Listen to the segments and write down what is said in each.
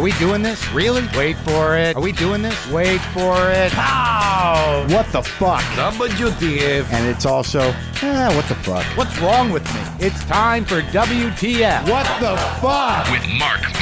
Are we doing this? Really? Wait for it. Are we doing this? Wait for it. Pow! What the fuck? WTF. And it's also, eh, what the fuck? What's wrong with me? It's time for WTF. What the fuck? with Mark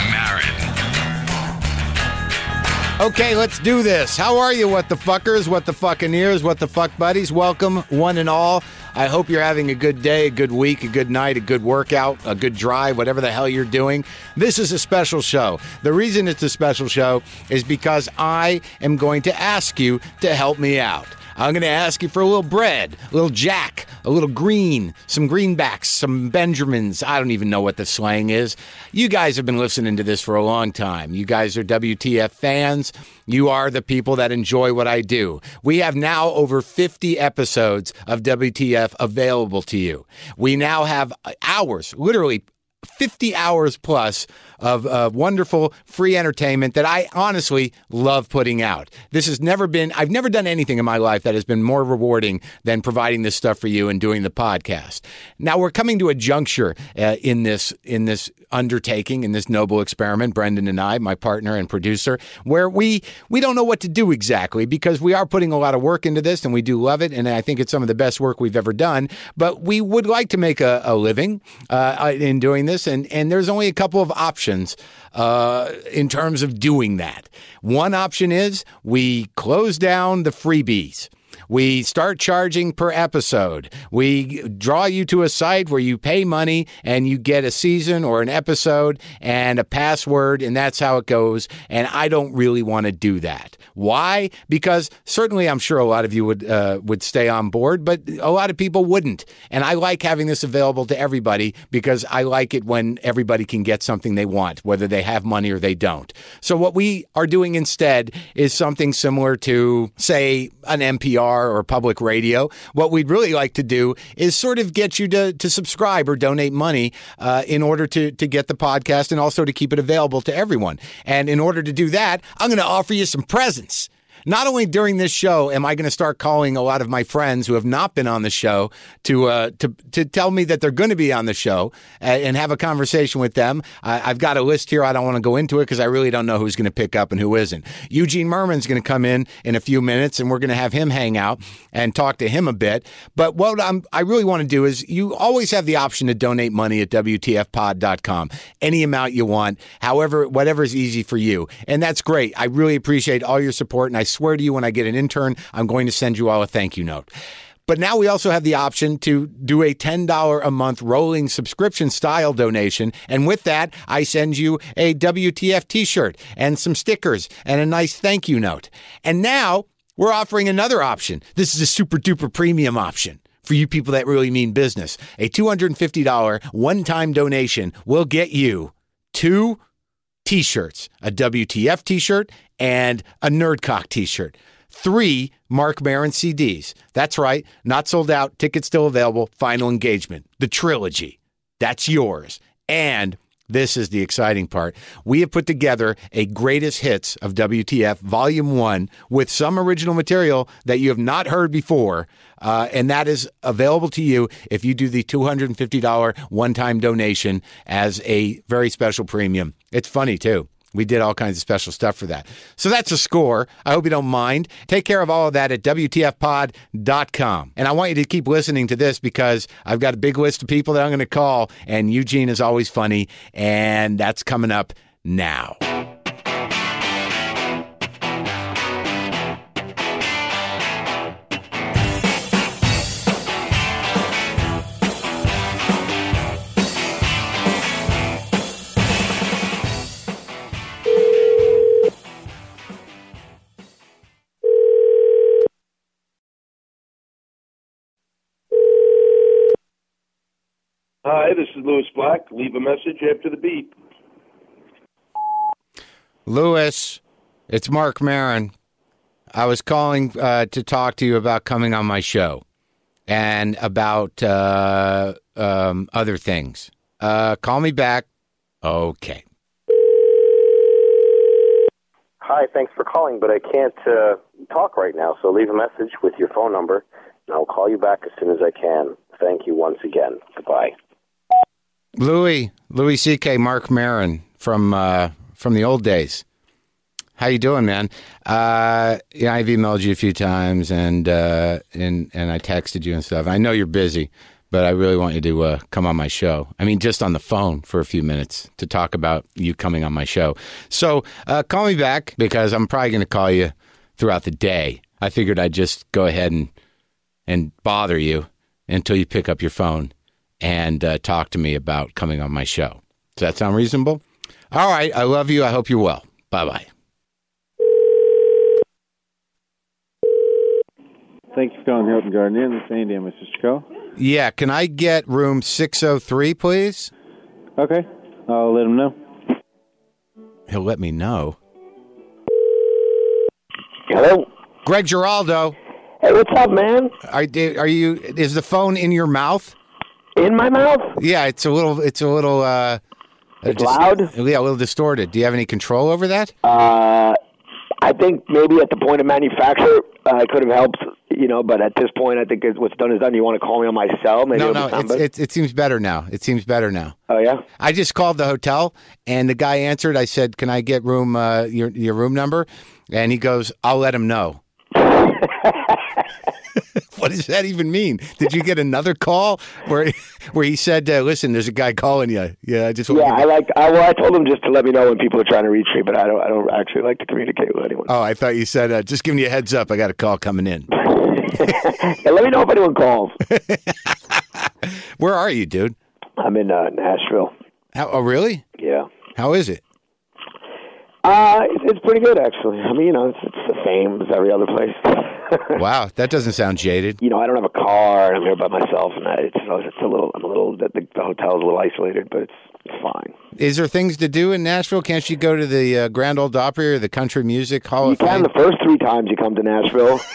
Okay, let's do this. How are you, what the fuckers, what the fucking ears, what the fuck buddies? Welcome, one and all. I hope you're having a good day, a good week, a good night, a good workout, a good drive, whatever the hell you're doing. This is a special show. The reason it's a special show is because I am going to ask you to help me out. I'm going to ask you for a little bread, a little jack, a little green, some greenbacks, some Benjamins. I don't even know what the slang is. You guys have been listening to this for a long time. You guys are WTF fans. You are the people that enjoy what I do. We have now over 50 episodes of WTF available to you. We now have hours, literally 50 hours plus of uh, wonderful free entertainment that I honestly love putting out. This has never been, I've never done anything in my life that has been more rewarding than providing this stuff for you and doing the podcast. Now we're coming to a juncture uh, in this, in this undertaking, in this noble experiment, Brendan and I, my partner and producer, where we, we don't know what to do exactly because we are putting a lot of work into this and we do love it. And I think it's some of the best work we've ever done, but we would like to make a, a living uh, in doing this. And, and there's only a couple of options uh, in terms of doing that. One option is we close down the freebies. We start charging per episode. We draw you to a site where you pay money and you get a season or an episode and a password, and that's how it goes. And I don't really want to do that. Why? Because certainly I'm sure a lot of you would uh, would stay on board, but a lot of people wouldn't. And I like having this available to everybody because I like it when everybody can get something they want, whether they have money or they don't. So what we are doing instead is something similar to, say, an NPR or public radio. What we'd really like to do is sort of get you to, to subscribe or donate money uh, in order to, to get the podcast and also to keep it available to everyone. And in order to do that, I'm going to offer you some presents. Not only during this show am I going to start calling a lot of my friends who have not been on the show to uh, to to tell me that they're going to be on the show and have a conversation with them. I, I've got a list here. I don't want to go into it because I really don't know who's going to pick up and who isn't. Eugene Mirman's going to come in in a few minutes, and we're going to have him hang out and talk to him a bit. But what I'm, I really want to do is you always have the option to donate money at WTFpod.com, any amount you want, however, whatever is easy for you. And that's great. I really appreciate all your support. And I swear to you, when I get an intern, I'm going to send you all a thank you note. But now we also have the option to do a $10 a month rolling subscription style donation. And with that, I send you a WTF t shirt and some stickers and a nice thank you note. And now we're offering another option. This is a super duper premium option for you people that really mean business. A $250 one time donation will get you two t shirts a WTF t shirt and a Nerdcock t shirt. Three Mark Maron CDs. That's right, not sold out, tickets still available, final engagement. The trilogy. That's yours. And this is the exciting part. We have put together a greatest hits of WTF Volume 1 with some original material that you have not heard before. Uh, and that is available to you if you do the $250 one time donation as a very special premium. It's funny, too. We did all kinds of special stuff for that. So that's a score. I hope you don't mind. Take care of all of that at WTFpod.com. And I want you to keep listening to this because I've got a big list of people that I'm going to call, and Eugene is always funny, and that's coming up now. Hi, this is Lewis Black. Leave a message after the beep. Lewis, it's Mark Maron. I was calling uh, to talk to you about coming on my show and about uh, um, other things. Uh, call me back. Okay. Hi, thanks for calling, but I can't uh, talk right now, so leave a message with your phone number, and I'll call you back as soon as I can. Thank you once again. Goodbye. Louis, Louis C.K. Mark Maron from uh, from the old days. How you doing, man? Uh, yeah, I've emailed you a few times and uh, and and I texted you and stuff. I know you're busy, but I really want you to uh, come on my show. I mean, just on the phone for a few minutes to talk about you coming on my show. So uh, call me back because I'm probably going to call you throughout the day. I figured I'd just go ahead and and bother you until you pick up your phone and uh, talk to me about coming on my show. Does that sound reasonable? All right. I love you. I hope you're well. Bye bye. Thank you for calling Hilton Garden Inn. This is Andy. Mr. Chicago. Yeah. Can I get room 603, please? Okay. I'll let him know. He'll let me know. Hello. Greg Giraldo, Hey, what's up, man? are, are you? Is the phone in your mouth? In my mouth? Yeah, it's a little. It's a little. Uh, It's loud? Yeah, a little distorted. Do you have any control over that? Uh, I think maybe at the point of manufacture, uh, I could have helped, you know. But at this point, I think it's, what's done is done. You want to call me on my cell? Maybe no, no. It's, it, it seems better now. It seems better now. oh yeah. I just called the hotel and the guy answered. I said, "Can I get room uh, your your room number?" And he goes, "I'll let him know." what does that even mean? Did you get another call where where he said, uh, "Listen, there's a guy calling you"? Yeah, I just Yeah, I like. I, well, I told him just to let me know when people are trying to reach me, but I don't. I don't actually like to communicate with anyone. Oh, I thought you said, uh, "Just giving you a heads up. I got a call coming in." yeah, let me know if anyone calls. Where are you, dude? I'm in uh, Nashville. How, oh, really? Yeah. How is it? Uh, it's, it's pretty good actually. I mean, you know, it's, it's the same as every other place. Wow, that doesn't sound jaded. you know, I don't have a car, and I'm here by myself, and I, it's it's a little. I'm a little. The, the, hotel's a little isolated, but it's it's fine. Is there things to do in Nashville? Can't you go to the uh, Grand Ole Opry or the Country Music Hall You of can Fame? the first three times you come to Nashville.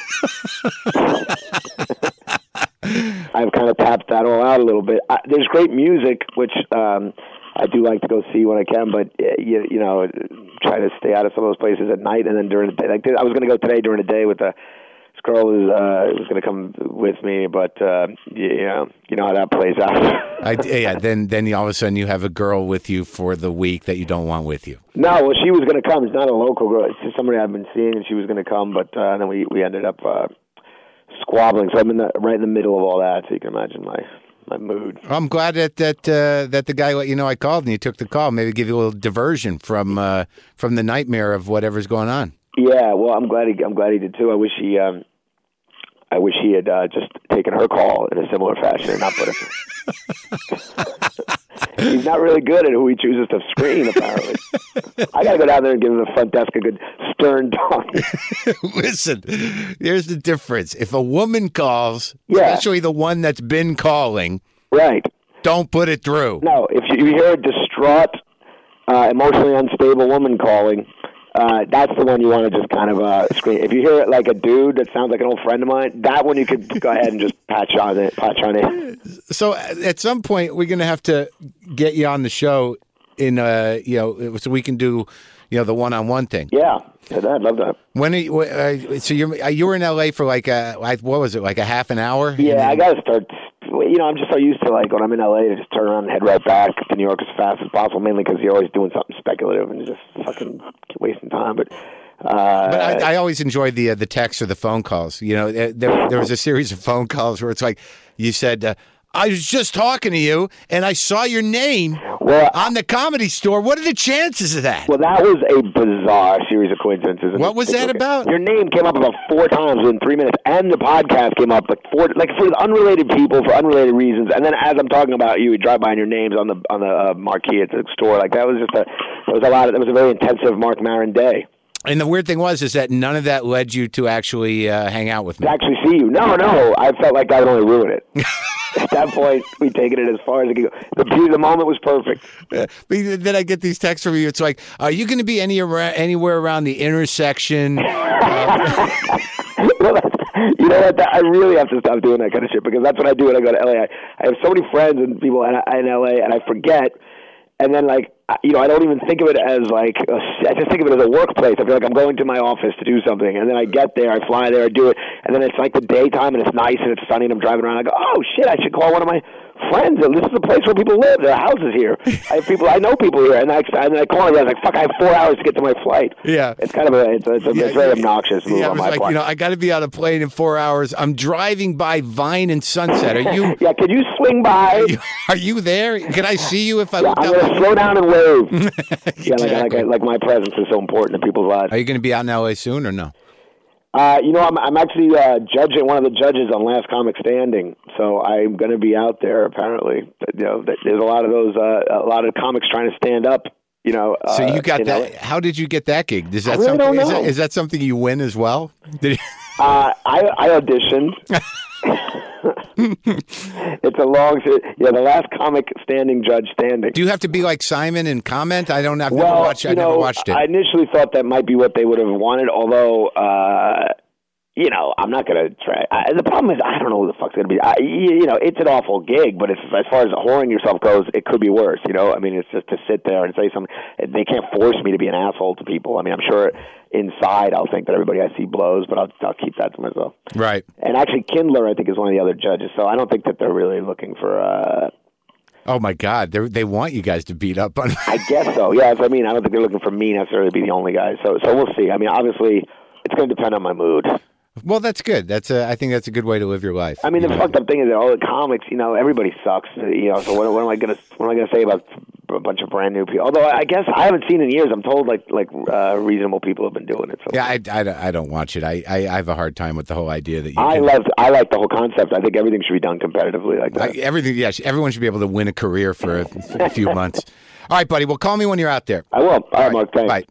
I've kind of tapped that all out a little bit. I, there's great music, which um, I do like to go see when I can, but uh, you, you know, try to stay out of some of those places at night and then during the day. Like I was going to go today during the day with a this girl who uh, was going to come with me, but uh, you know, you know how that plays out. I, yeah, then then all of a sudden you have a girl with you for the week that you don't want with you. No, well, she was going to come. It's not a local girl. It's just somebody I've been seeing, and she was going to come, but uh, then we we ended up uh, squabbling. So I'm in the right in the middle of all that. So you can imagine my my mood. I'm glad that that uh, that the guy let you know I called and you took the call. Maybe give you a little diversion from uh, from the nightmare of whatever's going on. Yeah, well, I'm glad he I'm glad he did too. I wish he um, I wish he had uh, just taken her call in a similar fashion and not put it. He's not really good at who he chooses to screen. Apparently, I got to go down there and give the front desk a good stern talk. Listen, here's the difference. If a woman calls, Yeah. especially the one that's been calling, right. don't put it through. No, if you hear a distraught, uh, emotionally unstable woman calling, uh, that's the one you want to just kind of uh, screen. If you hear it like a dude that sounds like an old friend of mine, that one you could go ahead and just patch on it, patch on it. So at some point we're going to have to get you on the show in uh you know so we can do you know the one-on-one thing. Yeah, I'd love that. When are you, uh, so you're uh, you were in LA for like a what was it like a half an hour? Yeah, I got to start. You know, I'm just so used to like when I'm in LA to just turn around and head right back to New York as fast as possible. Mainly because you're always doing something speculative and just fucking wasting time. But uh, But I, I always enjoyed the uh, the texts or the phone calls. You know, there, there was a series of phone calls where it's like you said, uh, "I was just talking to you, and I saw your name well, on the comedy store. What are the chances of that?" Well, that was a bizarre series of coincidences. What was that about? Your name came up about four times in three minutes, and the podcast came up like four, like for unrelated people for unrelated reasons. And then as I'm talking about you, we drive by and your names on the on the uh, marquee at the store. Like that was just a, it was a lot. Of, it was a very intensive Mark Maron day. And the weird thing was is that none of that led you to actually uh, hang out with me. To actually see you, no, no, I felt like I would only ruin it. At that point, we taken it as far as it could go. The the moment was perfect. Uh, but then I get these texts from you. It's like, "Are you going to be any anywhere around the intersection?" well, you know what? That, I really have to stop doing that kind of shit because that's what I do when I go to LA. I, I have so many friends and people in, in LA, and I forget. And then, like, you know, I don't even think of it as like a, I just think of it as a workplace. I feel like I'm going to my office to do something, and then I get there, I fly there, I do it, and then it's like the daytime, and it's nice and it's sunny, and I'm driving around. I go, oh shit, I should call one of my friends. and This is the place where people live. There are houses here. I have people. I know people here, and I and I call him. I was like, "Fuck! I have four hours to get to my flight." Yeah. it's kind of a it's, a, it's, a, Yeah, it's very yeah. obnoxious move Yeah, I on was my like, part. you know, I got to be on a plane in four hours. I'm driving by Vine and Sunset. Are you? yeah, can you swing by? Are you, are you there? Can I see you if I look I'm going to slow down and wave. Yeah, like, like, like my presence is so important in people's lives. Are you going to be out in LA soon or no? Uh, you know, I'm I'm actually uh, judging one of the judges on Last Comic Standing, so I'm going to be out there. Apparently, you know, there's a lot of those, uh, a lot of comics trying to stand up. You know, So uh, you got that? LA. How did you get that gig? Is that really something? Is, that, is that something you win as well? Did Uh, I, I auditioned. it's a long, yeah. The last comic standing judge standing. do you have to be like Simon and comment? I don't. I've never well, watched. I know, never watched it. I initially thought that might be what they would have wanted, although. Uh, you know, I'm not gonna try. I, the problem is, I don't know who the fuck's gonna be. I, you you know, it's an awful gig, but it's, as far as whoring yourself goes, it could be worse. You know, I mean, it's just to sit there and say something. They can't force me to be an asshole to people. I mean, I'm sure inside I'll think that everybody I see blows, but I'll I'll keep that to myself. right. And actually, Kindler, I think, is one of the other judges. So I don't think that they're really looking for. uh Oh my God! They they want you guys to beat up on. I guess so. Yeah, I mean, I don't think they're looking for me necessarily to be the only guy. So so we'll see. I mean, obviously, it's going to depend on my mood. Well, that's good. That's a, I think that's a good way to live your life. I mean, the know? fucked up thing is that all the comics, you know, everybody sucks. uh, You know, so what, what am I gonna what am I gonna say about a bunch of brand new people? Although I guess I haven't seen in years. I'm told like like uh, reasonable people have been doing it. So Yeah, I, I, I don't watch it. I, I, I have a hard time with the whole idea that you I can, love I like the whole concept. I think everything should be done competitively like I, that. everything. Yeah, everyone should be able to win a career for a, a few months. All right, buddy. Well, call me when you're out there. I will. All right, Mark. Thanks. Bye.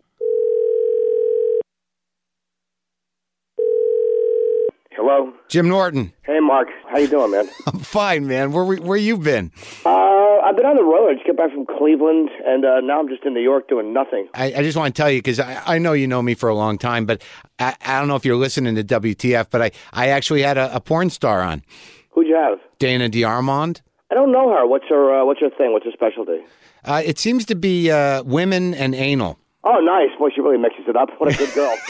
Hello. Jim Norton. Hey, Mark. How you doing, man? I'm fine, man. Where where you been? Uh, I've been on the road. I just got back from Cleveland, and uh, now I'm just in New York doing nothing. I, I just want to tell you because I, I know you know me for a long time, but I, I don't know if you're listening to WTF, but I, I actually had a, a porn star on, Who'd you have? Dana DeArmond. I don't know her. What's her? Uh, what's her thing? What's her specialty? Uh, it seems to be uh, women and anal. Oh, nice. Boy, she really mixes it up. What a good girl.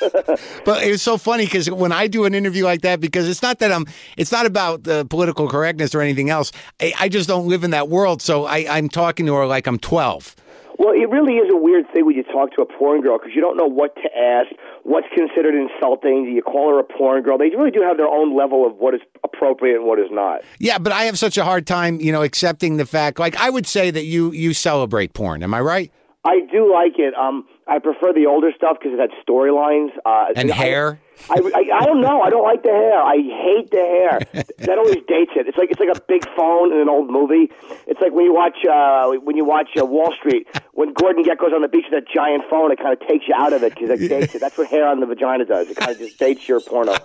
But it was so funny because when I do an interview like that, because it's not that I'm, it's not about uh, political correctness or anything else. I, I just don't live in that world, so I, I'm talking to her like I'm 12. well, it really is a weird thing when you talk to a porn girl because you don't know what to ask. What's considered insulting? Do you call her a porn girl? They really do have their own level of what is appropriate and what is not. Yeah, but I have such a hard time, you know, accepting the fact. Like I would say that you you celebrate porn. Am I right? I do like it. Um, I prefer the older stuff because it had storylines uh, And I- hair. I, I I don't know. I don't like the hair. I hate the hair. that always dates it. It's like it's like a big phone in an old movie. It's like when you watch uh, when you watch uh, Wall Street when Gordon Gekko's on the beach with that giant phone. It kind of takes you out of it because it dates it. That's what hair on the vagina does. It kind of just dates your porno.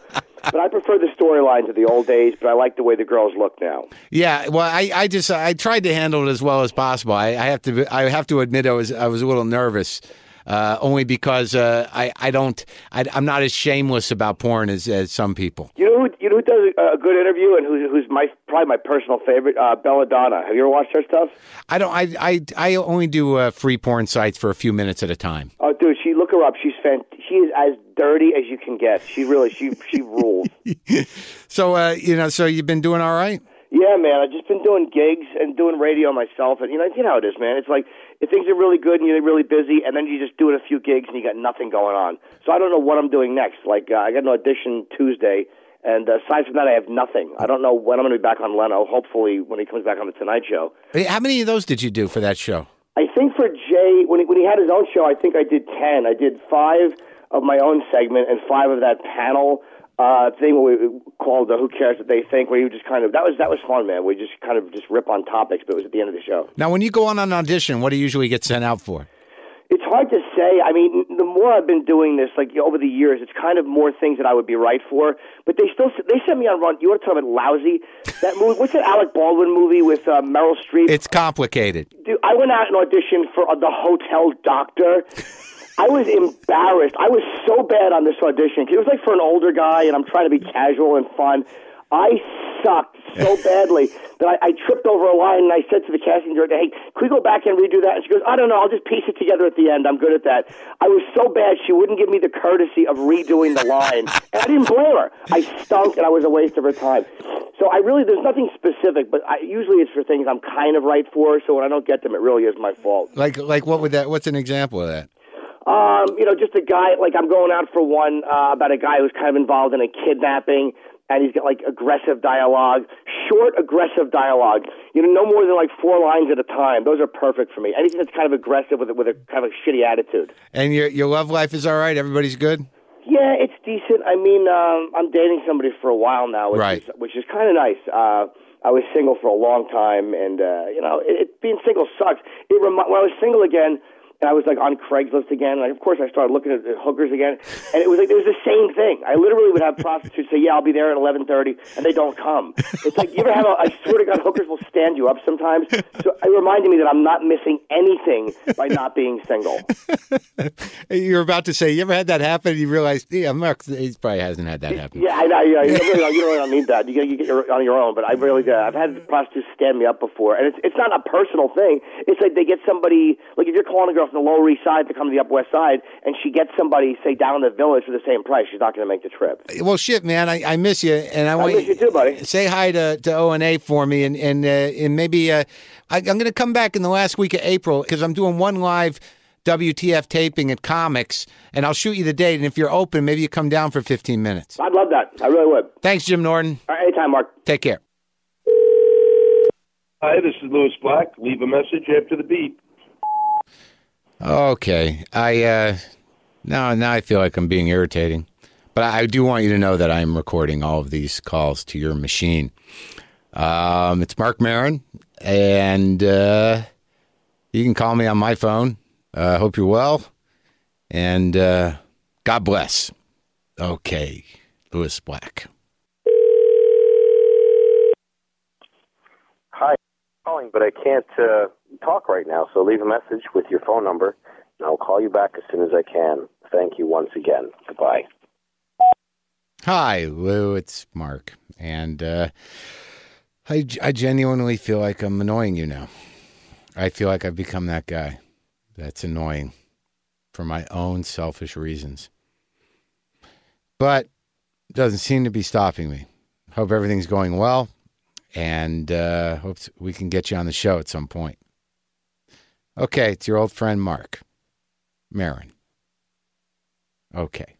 But I prefer the storylines of the old days. But I like the way the girls look now. Yeah, well, I, I just I tried to handle it as well as possible. I, I have to I have to admit I was I was a little nervous, uh, only because uh, I I don't I, I'm not as shameless about porn as, as some people. You know who you know who does a, good interview and who's who's my probably my personal favorite? Uh, Belladonna. Have you ever watched her stuff? I don't I I, I only do uh, free porn sites for a few minutes at a time. Oh, dude, she look her up. She's fant- She is as dirty as you can get. She really she she rules. So uh, you know, so you've been doing all right. Yeah, man. I've just been doing gigs and doing radio myself, and you know, you know how it is, man. It's like if things are really good and you're really busy, and then you just doing a few gigs and you got nothing going on. So I don't know what I'm doing next. Like uh, I got an audition Tuesday, and uh, aside from that, I have nothing. I don't know when I'm going to be back on Leno. Hopefully, when he comes back on the Tonight Show. How many of those did you do for that show? I think for Jay, when he, when he had his own show, I think I did ten. I did five of my own segment and five of that panel uh, thing we called the "Who Cares What They Think," where you just kind of that was that was fun, man. We just kind of just rip on topics, but it was at the end of the show. Now, when you go on an audition, what do you usually get sent out for? It's hard to say. I mean, the more I've been doing this, like over the years, it's kind of more things that I would be right for. But they still they sent me on run. You want to talk about lousy? That movie. What's that Alec Baldwin movie with uh, Meryl Streep? It's complicated. Dude, I went out and auditioned for uh, the Hotel Doctor. I was embarrassed. I was so bad on this audition. it was like for an older guy, and I'm trying to be casual and fun. I sucked so badly that I, I tripped over a line, and I said to the casting director, "Hey, can we go back and redo that?" And she goes, "I don't know. I'll just piece it together at the end. I'm good at that." I was so bad she wouldn't give me the courtesy of redoing the line, and I didn't blame her. I stunk, and I was a waste of her time. So I really there's nothing specific, but I, usually it's for things I'm kind of right for. So when I don't get them, it really is my fault. Like like what would that? What's an example of that? Um, you know, just a guy like I'm going out for one uh, about a guy who's kind of involved in a kidnapping, and he's got like aggressive dialogue, short aggressive dialogue. You know, no more than like four lines at a time. Those are perfect for me. Anything that's kind of aggressive with a, with a kind of a shitty attitude. And your your love life is all right. Everybody's good. Yeah, it's decent. I mean, um, I'm dating somebody for a while now, which Right. is which is kind of nice. Uh, I was single for a long time, and uh, you know, it, it, being single sucks. It remi- when I was single again, and I was like on Craigslist again, and of course I started looking at the hookers again, and it was like it was the same thing. I literally would have prostitutes say, "Yeah, I'll be there at 11:30," and they don't come. It's like you ever have a? I swear to God, hookers will stand you up sometimes. So it reminded me that I'm not missing anything by not being single. You're about to say. You ever had that happen? And you realize, yeah, Mark, he probably hasn't had that happen. Yeah, I know. Yeah, you, really don't, you really don't need that. You, get- you get your, on your own. But I really do. I've had prostitutes stand me up before, and it's it's not a personal thing. It's like they get somebody like if you're calling a girl from the Lower East Side to come to the Upper West Side, and she gets somebody say down in the Village for the same price, she's not going to make the trip. Well, shit, man, I, I miss you, and I, want miss you too, buddy. Say hi to to O and A for me, and and uh, and maybe uh, I, I'm going to come back in the last week of April because I'm doing one live WTF taping at Comics, and I'll shoot you the date. And if you're open, maybe you come down for 15 minutes. I'd love that. I really would. Thanks, Jim Norton. All right, anytime, Mark. Take care. Hi, this is Lewis Black. Leave a message after the beep. Okay, I uh, now now I feel like I'm being irritating, but I do want you to know that I'm recording all of these calls to your machine. Um, it's Mark Maron, and uh, you can call me on my phone. I uh, hope you're well, and uh, God bless. Okay, Lewis Black. Hi, calling, but I can't uh, talk right now. So leave a message with your phone number, and I'll call you back as soon as I can. Thank you once again. Goodbye. Hi, Lou. It's Mark, and uh, I I genuinely feel like I'm annoying you now. I feel like I've become that guy that's annoying for my own selfish reasons. But doesn't seem to be stopping me. Hope everything's going well, and uh, hope we can get you on the show at some point. Okay, it's your old friend Mark Maron. Okay.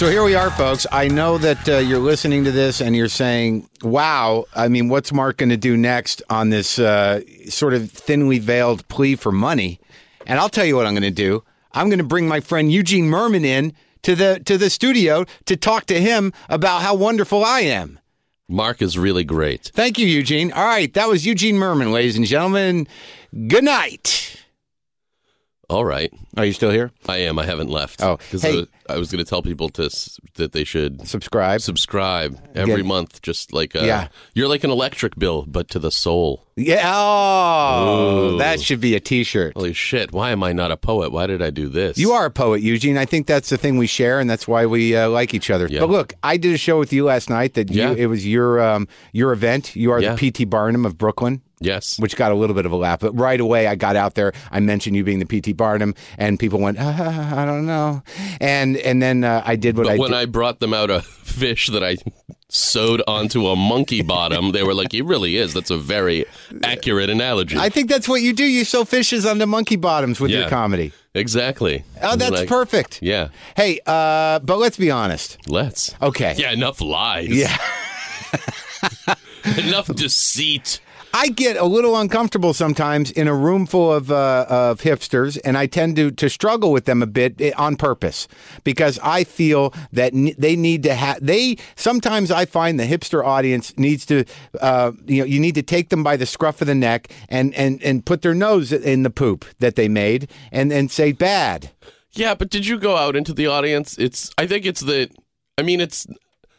So here we are, folks. I know that uh, you're listening to this and you're saying, wow, I mean, what's Mark going to do next on this uh, sort of thinly veiled plea for money? And I'll tell you what I'm going to do. I'm going to bring my friend Eugene Mirman in to the to the studio to talk to him about how wonderful I am. Mark is really great. Thank you, Eugene. All right, that was Eugene Mirman, ladies and gentlemen. Good night. All right. Are you still here? I am. I haven't left. Oh, because hey. I, was going to tell people to that they should Subscribe. subscribe every Get- month. Just like a, Yeah. you're like an electric bill, but to the soul. Yeah. Oh, Ooh. that should be a T-shirt. Holy shit! Why am I not a poet? Why did I do this? You are a poet, Eugene. I think that's the thing we share, and that's why we uh, like each other. Yeah. But look, I did a show with you last night. That you, Yeah. it was your um, your event. You are Yeah. the PT Barnum of Brooklyn. Yes. Which got a little bit of a laugh, but right away I got out there. I mentioned you being the PT Barnum, and people went, ah, "I don't know," and and then uh, I did what But I when did. I brought them out a fish that I sewed onto a monkey bottom, they were like, "He really is. That's a very accurate analogy." I think that's what you do. You sew fishes onto monkey bottoms with your comedy. exactly. Oh, that's Like, perfect. Yeah. Hey, uh, but let's be honest. Let's. Okay. Yeah. Enough lies. Yeah. enough deceit. I get a little uncomfortable sometimes in a room full of uh, of hipsters, and I tend to to struggle with them a bit eh, on purpose because I feel that they need to have they. Sometimes I find the hipster audience needs to, uh, you know, you need to take them by the scruff of the neck and and and put their nose in the poop that they made, and and say bad. Yeah, but did you go out into the audience? It's. I think it's the. I mean, it's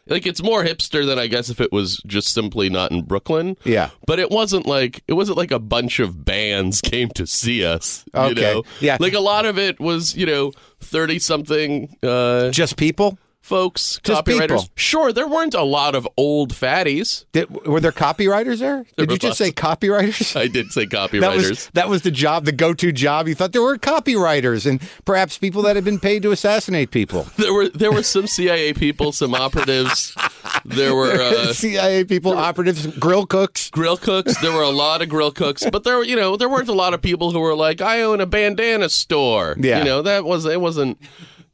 like it's more hipster than I guess if it was just simply not in Brooklyn. Yeah. But it wasn't like it wasn't like a bunch of bands came to see us. Okay. You know? Yeah. Like a lot of it was, you know, thirty something. Uh, Just people. Folks, Just copywriters. people. Sure, there weren't a lot of old fatties. Did, were there copywriters there? There Did you just say copywriters? I did say That copywriters. was that was the job, the go-to job. You thought there were copywriters and perhaps people that had been paid to assassinate people. there were there were some CIA people, some operatives. There were uh, CIA people, operatives, grill cooks. grill cooks. There were a lot of grill cooks, but there were you know there weren't a lot of people who were like, I own a bandana store. Yeah. you know that was it wasn't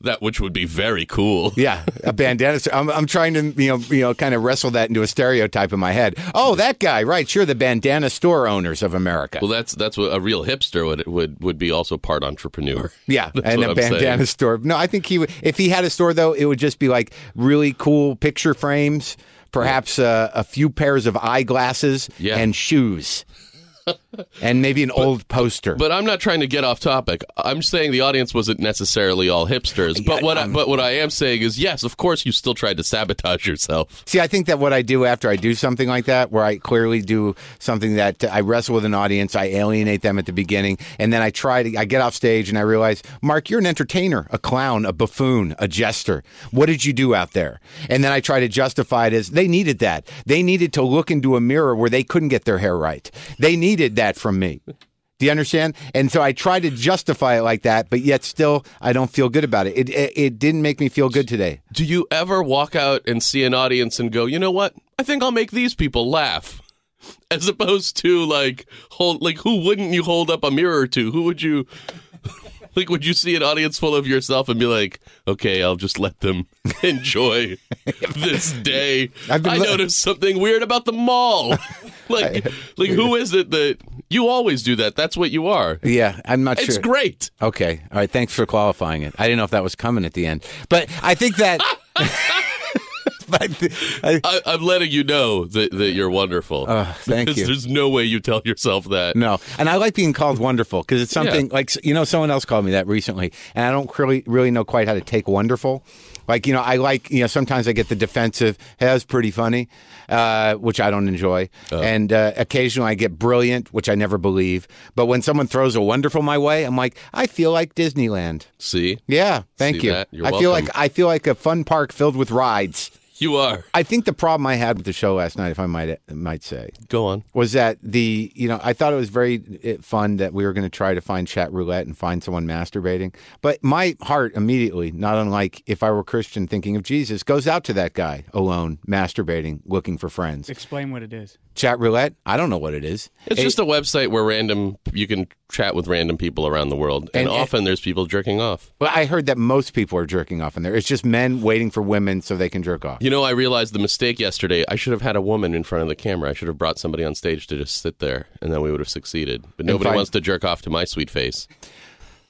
that which would be very cool. Yeah, a bandana. I'm, I'm trying to you know you know kind of wrestle that into a stereotype in my head. Oh, that guy, right? Sure, the bandana store owners of America. Well, that's that's what a real hipster would would would be also part entrepreneur. Yeah, That's and a I'm bandana saying. store. No, I think he would. If he had a store, though, it would just be like really cool picture frames, perhaps uh, a few pairs of eyeglasses, Yeah. and shoes, and maybe an old poster. But I'm not trying to get off topic. I'm saying the audience wasn't necessarily all hipsters. But what I, um, but what I am saying is, yes, of course, you still tried to sabotage yourself. See, I think that what I do after I do something like that, where I clearly do something that uh, I wrestle with an audience, I alienate them at the beginning, and then I try to, I get off stage and I realize, Mark, you're an entertainer, a clown, a buffoon, a jester. What did you do out there? And then I try to justify it as they needed that. They needed to look into a mirror where they couldn't get their hair right. They needed that from me. Do you understand? And so I try to justify it like that, but yet still I don't feel good about it. It it, it didn't make me feel good today. Do you ever walk out and see an audience and go, you know what? I think I'll make these people laugh. As opposed to like hold like who wouldn't you hold up a mirror to? Who would you like would you see an audience full of yourself and be like, okay, I'll just let them enjoy this day. I've been I li- noticed something weird about the mall. like like who is it that you always do that? That's what you are. Yeah, I'm not sure. It's great. Okay. All right. Thanks for qualifying it. I didn't know if that was coming at the end, but I think that. I th- I, I, I'm letting you know that, that you're wonderful. Oh, thank you. There's no way you tell yourself that. no, and I like being called wonderful because it's something like you know someone else called me that recently, and I don't really really know quite how to take wonderful. Like you know, I like you know sometimes I get the defensive. Hey, that was pretty funny, uh, which I don't enjoy, and uh, occasionally I get brilliant, which I never believe. But when someone throws a wonderful my way, I'm like, I feel like Disneyland. See, Yeah, thank See you. I feel like I feel like a fun park filled with rides. You are. I think the problem I had with the show last night, if I might might say, Go on. was that the you know I thought it was very uh, fun that we were going to try to find chat roulette and find someone masturbating, but my heart immediately, not unlike if I were Christian thinking of Jesus, goes out to that guy alone masturbating, looking for friends. Explain what it is. Chat roulette, I don't know what it is. It's It- just a website where random you can chat with random people around the world, and, And- eh, often there's people jerking off. Well, I heard that most people are jerking off in there. It's just men waiting for women so they can jerk off. You know, I realized the mistake yesterday. I should have had a woman in front of the camera. I should have brought somebody on stage to just sit there, and then we would have succeeded. But nobody find- wants to jerk off to my sweet face.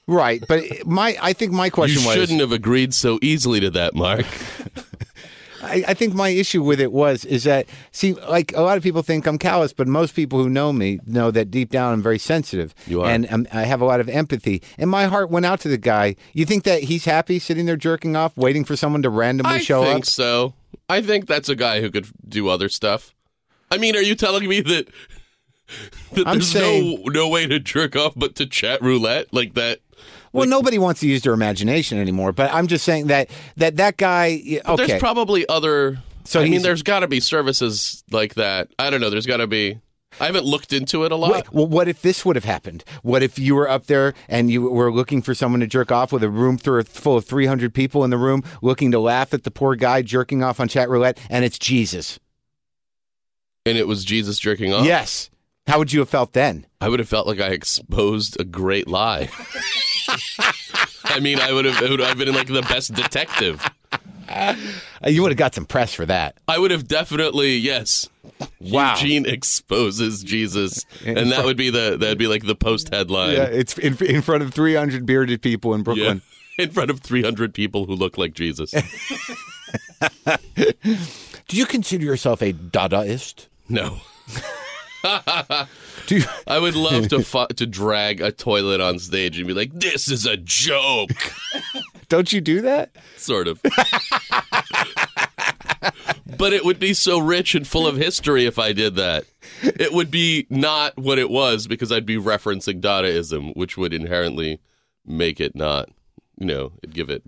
Right, but my I think my question you was shouldn't have agreed so easily to that, Mark. I, I think my issue with it was is that see, like a lot of people think I'm callous, but most people who know me know that deep down I'm very sensitive. You are. and um, I have a lot of empathy. And my heart went out to the guy. You think that he's happy sitting there jerking off, waiting for someone to randomly I show up? I think so. I think that's a guy who could do other stuff. I mean, are you telling me that that I'm there's saying- no no way to jerk off but to chat roulette like that? Well, nobody wants to use their imagination anymore. But I'm just saying that that that guy. Okay, There's probably other. So I mean, there's got to be services like that. I don't know. There's got to be. I haven't looked into it a lot. Wait, well, what if this would have happened? What if you were up there and you were looking for someone to jerk off with a room full of 300 people in the room looking to laugh at the poor guy jerking off on chat roulette, and it's Jesus? And it was Jesus jerking off. Yes. How would you have felt then? I would have felt like I exposed a great lie. I mean, I would have. Would have been like the best detective. Uh, You would have got some press for that. I would have definitely yes. Wow. Eugene exposes Jesus, and that would be the that'd be like the post headline. Yeah, it's in, in front of 300 bearded people in Yeah. Brooklyn. in front of 300 people who look like Jesus. Do you consider yourself a Dadaist? No, you, I would love to fu- to drag a toilet on stage and be like, "This is a joke," don't you do that? sort of. but it would be so rich and full of history if I did that. It would be not what it was because I'd be referencing Dadaism, which would inherently make it not, you know, it'd give it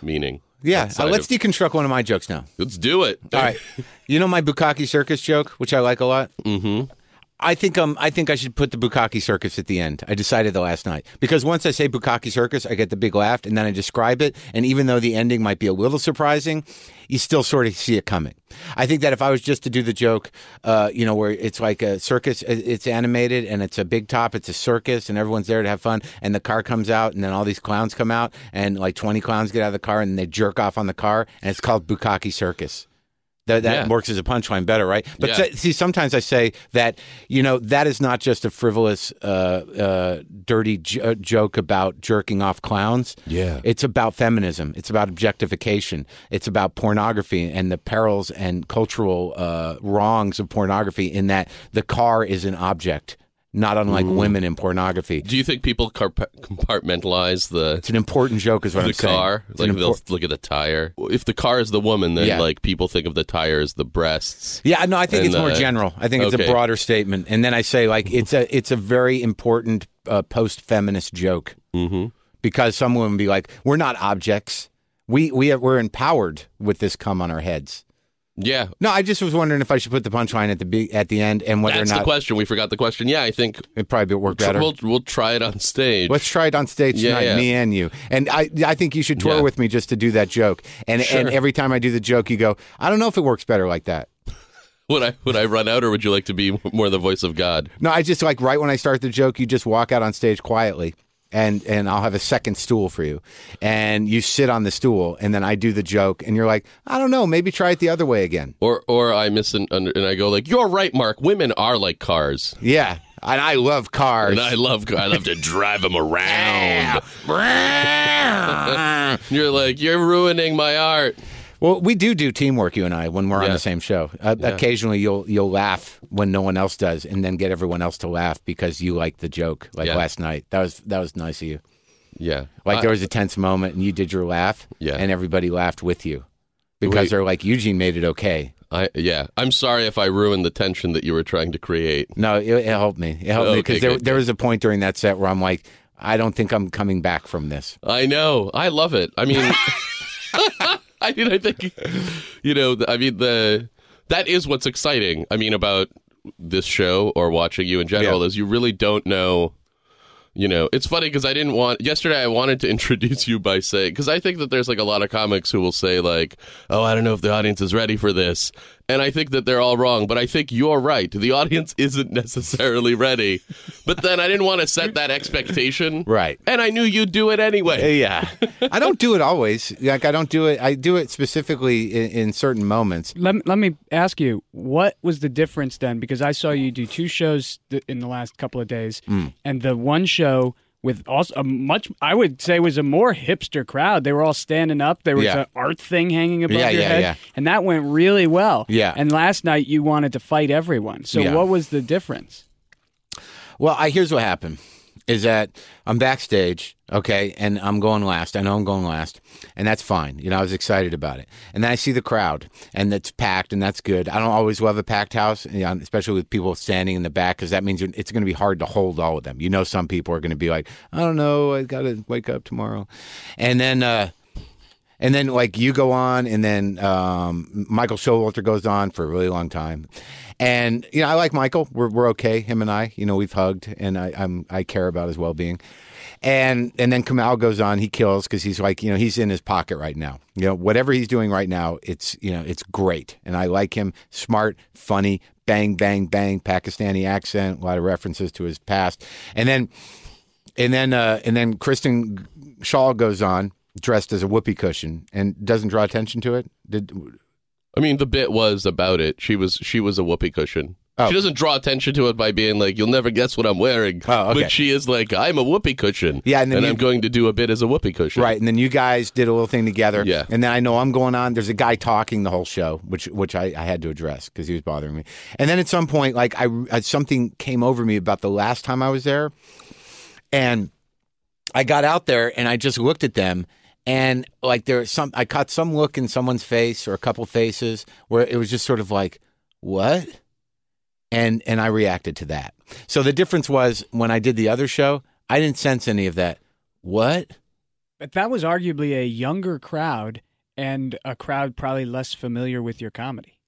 meaning. Yeah, uh, let's of- deconstruct one of my jokes now. let's do it. All right, you know my Bukkake Circus joke, which I like a lot. Mm-hmm. I think um I think I should put the Bukkake Circus at the end. I decided the last night because once I say Bukkake Circus, I get the big laugh, and then I describe it, and even though the ending might be a little surprising, you still sort of see it coming. I think that if I was just to do the joke, uh, you know, where it's like a circus, it's animated and it's a big top, it's a circus, and everyone's there to have fun, and the car comes out, and then all these clowns come out, and like twenty clowns get out of the car, and they jerk off on the car, and it's called Bukkake Circus. That, that Yeah. works as a punchline better, right? But Yeah. se- see, sometimes I say that you know that is not just a frivolous, uh, uh, dirty j- uh, joke about jerking off clowns. Yeah. it's about feminism. It's about objectification. It's about pornography and the perils and cultural uh, wrongs of pornography. In that the car is an object, not unlike women in pornography. Do you think people compartmentalize the It's an important joke, is what the I'm saying. car? It's Like they'll look at the tire. If the car is the woman, then Yeah. like people think of the tire as the breasts. Yeah, no, I think it's more uh, general. I think it's okay. a broader statement, and then I say like it's a it's a very important uh, post feminist joke Mm-hmm. because some women be like, we're not objects. We we we're empowered with this cum on our heads. Yeah, No, I just was wondering if I should put the punchline at the be- at the end and whether that's or not the question. We forgot the question. Yeah, I think it probably work better. we'll we'll try it on stage. Let's try it on stage Yeah, tonight, yeah. me and you. And I, I think you should tour Yeah. with me just to do that joke. And Sure. and every time I do the joke, you go, I don't know if it works better like that. Would I would I run out, or would you like to be more the voice of God? No, I just like right when I start the joke, you just walk out on stage quietly. And, and I'll have a second stool for you, and you sit on the stool, and then I do the joke, and you're like, I don't know, maybe try it the other way again. Or or I miss an, under, and I go like, "You're right, Mark. Women are like cars, Yeah, and I love cars. and I love I love to drive them around." You're like, "You're ruining my art." Well, we do do teamwork, you and I, when we're on the same show. Uh, Occasionally, you'll you'll laugh when no one else does, and then get everyone else to laugh because you like the joke. Like Yeah. last night, that was that was nice of you. Yeah, Like I- there was a tense moment, and you did your laugh, Yeah. and everybody laughed with you because Wait. they're like Eugene made it okay. I yeah. I'm sorry if I ruined the tension that you were trying to create. No, it, it helped me. It helped me because there, there was a point during that set where I'm like, I don't think I'm coming back from this. I know. I love it. I mean, I mean, I think you know. I mean, the that is what's exciting. I mean, about this show or watching you in general Yeah. is you really don't know. You know, it's funny because I didn't want yesterday. I wanted to introduce you by saying because I think that there's like a lot of comics who will say like, "Oh, I don't know if the audience is ready for this," and I think that they're all wrong. But I think you're right. The audience isn't necessarily ready. But then I didn't want to set that expectation, Right. And I knew you'd do it anyway. Yeah. I don't do it always. Like I don't do it. I do it specifically in, in certain moments. Let, let me ask you, what was the difference then? Because I saw you do two shows th- in the last couple of days, Mm. and the one show with also a much, I would say, was a more hipster crowd. They were all standing up. There was Yeah. an art thing hanging above Yeah, your yeah, head, yeah. and that went really well. Yeah. And last night you wanted to fight everyone. So what was the difference? Well, I here's what happened is that I'm backstage, okay, and I'm going last. I know I'm going last, and that's fine. You know, I was excited about it. And then I see the crowd, and it's packed, and that's good. I don't always love a packed house, you know, especially with people standing in the back, because that means it's going to be hard to hold all of them. You know, some people are going to be like, I don't know, I got to wake up tomorrow, and then. uh and then like you go on, and then um, Michael Showalter goes on for a really long time, and you know I like Michael. We're we're okay. Him and I, you know, we've hugged, and I I'm I care about his well being. And and then Kumail goes on. He kills because he's like you know he's in his pocket right now. You know whatever he's doing right now, it's you know it's great, and I like him. Smart, funny, bang bang bang, Pakistani accent, a lot of references to his past, and then and then uh, and then Kristen Schaal goes on dressed as a whoopee cushion and doesn't draw attention to it. Did I mean, the bit was about it. She was she was a whoopee cushion. Oh. She doesn't draw attention to it by being like, "You'll never guess what I'm wearing." Oh, okay. But she is like, "I'm a whoopee cushion." Yeah, and then you- I'm going to do a bit as a whoopee cushion. right? And then you guys did a little thing together. Yeah. And then I know I'm going on. There's a guy talking the whole show, which which I, I had to address because he was bothering me. And then at some point, like I, I something came over me about the last time I was there, and I got out there and I just looked at them. And like there was some, I caught some look in someone's face or a couple faces where it was just sort of like, what? and and I reacted to that. So the difference was when I did the other show, I didn't sense any of that. What? But that was arguably a younger crowd, and a crowd probably less familiar with your comedy.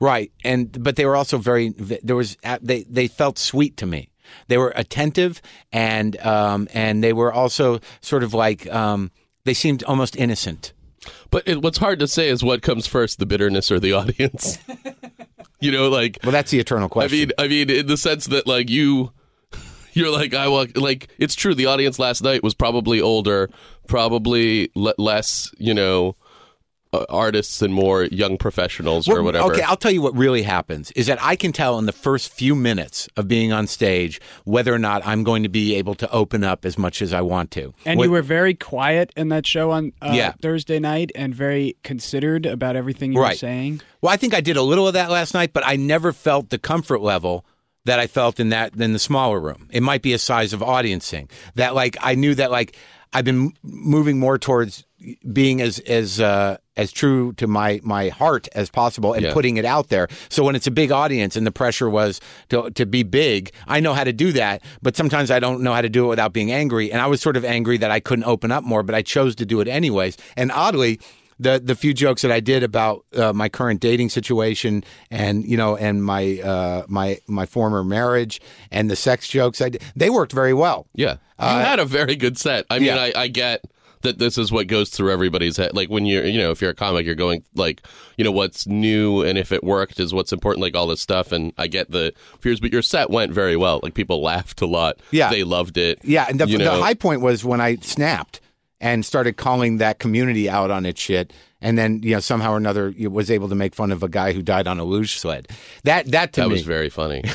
Right, and but they were also very. There was they they felt sweet to me. They were attentive and um and they were also sort of like um they seemed almost innocent. But it, what's hard to say is what comes first, the bitterness or the audience. you know, like Well, that's the eternal question. I mean, I mean, in the sense that like you, you're like I walk like it's true. The audience last night was probably older, probably le- less, you know, artists and more young professionals or whatever. Okay, I'll tell you what really happens is that I can tell in the first few minutes of being on stage whether or not I'm going to be able to open up as much as I want to. And What- you were very quiet in that show on uh, Yeah. Thursday night and very considered about everything you were saying. Well, I think I did a little of that last night, but I never felt the comfort level that I felt in that in the smaller room. It might be a size of audiencing that like I knew that like I've been moving more towards being as as uh, as true to my my heart as possible and Yeah. putting it out there. So when it's a big audience and the pressure was to to be big, I know how to do that, but sometimes I don't know how to do it without being angry. And I was sort of angry that I couldn't open up more, but I chose to do it anyways. And oddly, the the few jokes that I did about uh, my current dating situation and you know and my uh, my my former marriage and the sex jokes I did, they worked very well. yeah, you had a very good set. I mean, Uh, yeah. I, I get that this is what goes through everybody's head. Like when you're, you know, if you're a comic, you're going like, you know, what's new and if it worked is what's important, like all this stuff. And I get the fears, but your set went very well. Like people laughed a lot. Yeah. they loved it. Yeah, and the, the high point was when I snapped and started calling that community out on its shit, and then you know somehow or another was able to make fun of a guy who died on a luge sled. That that to me that me was very funny.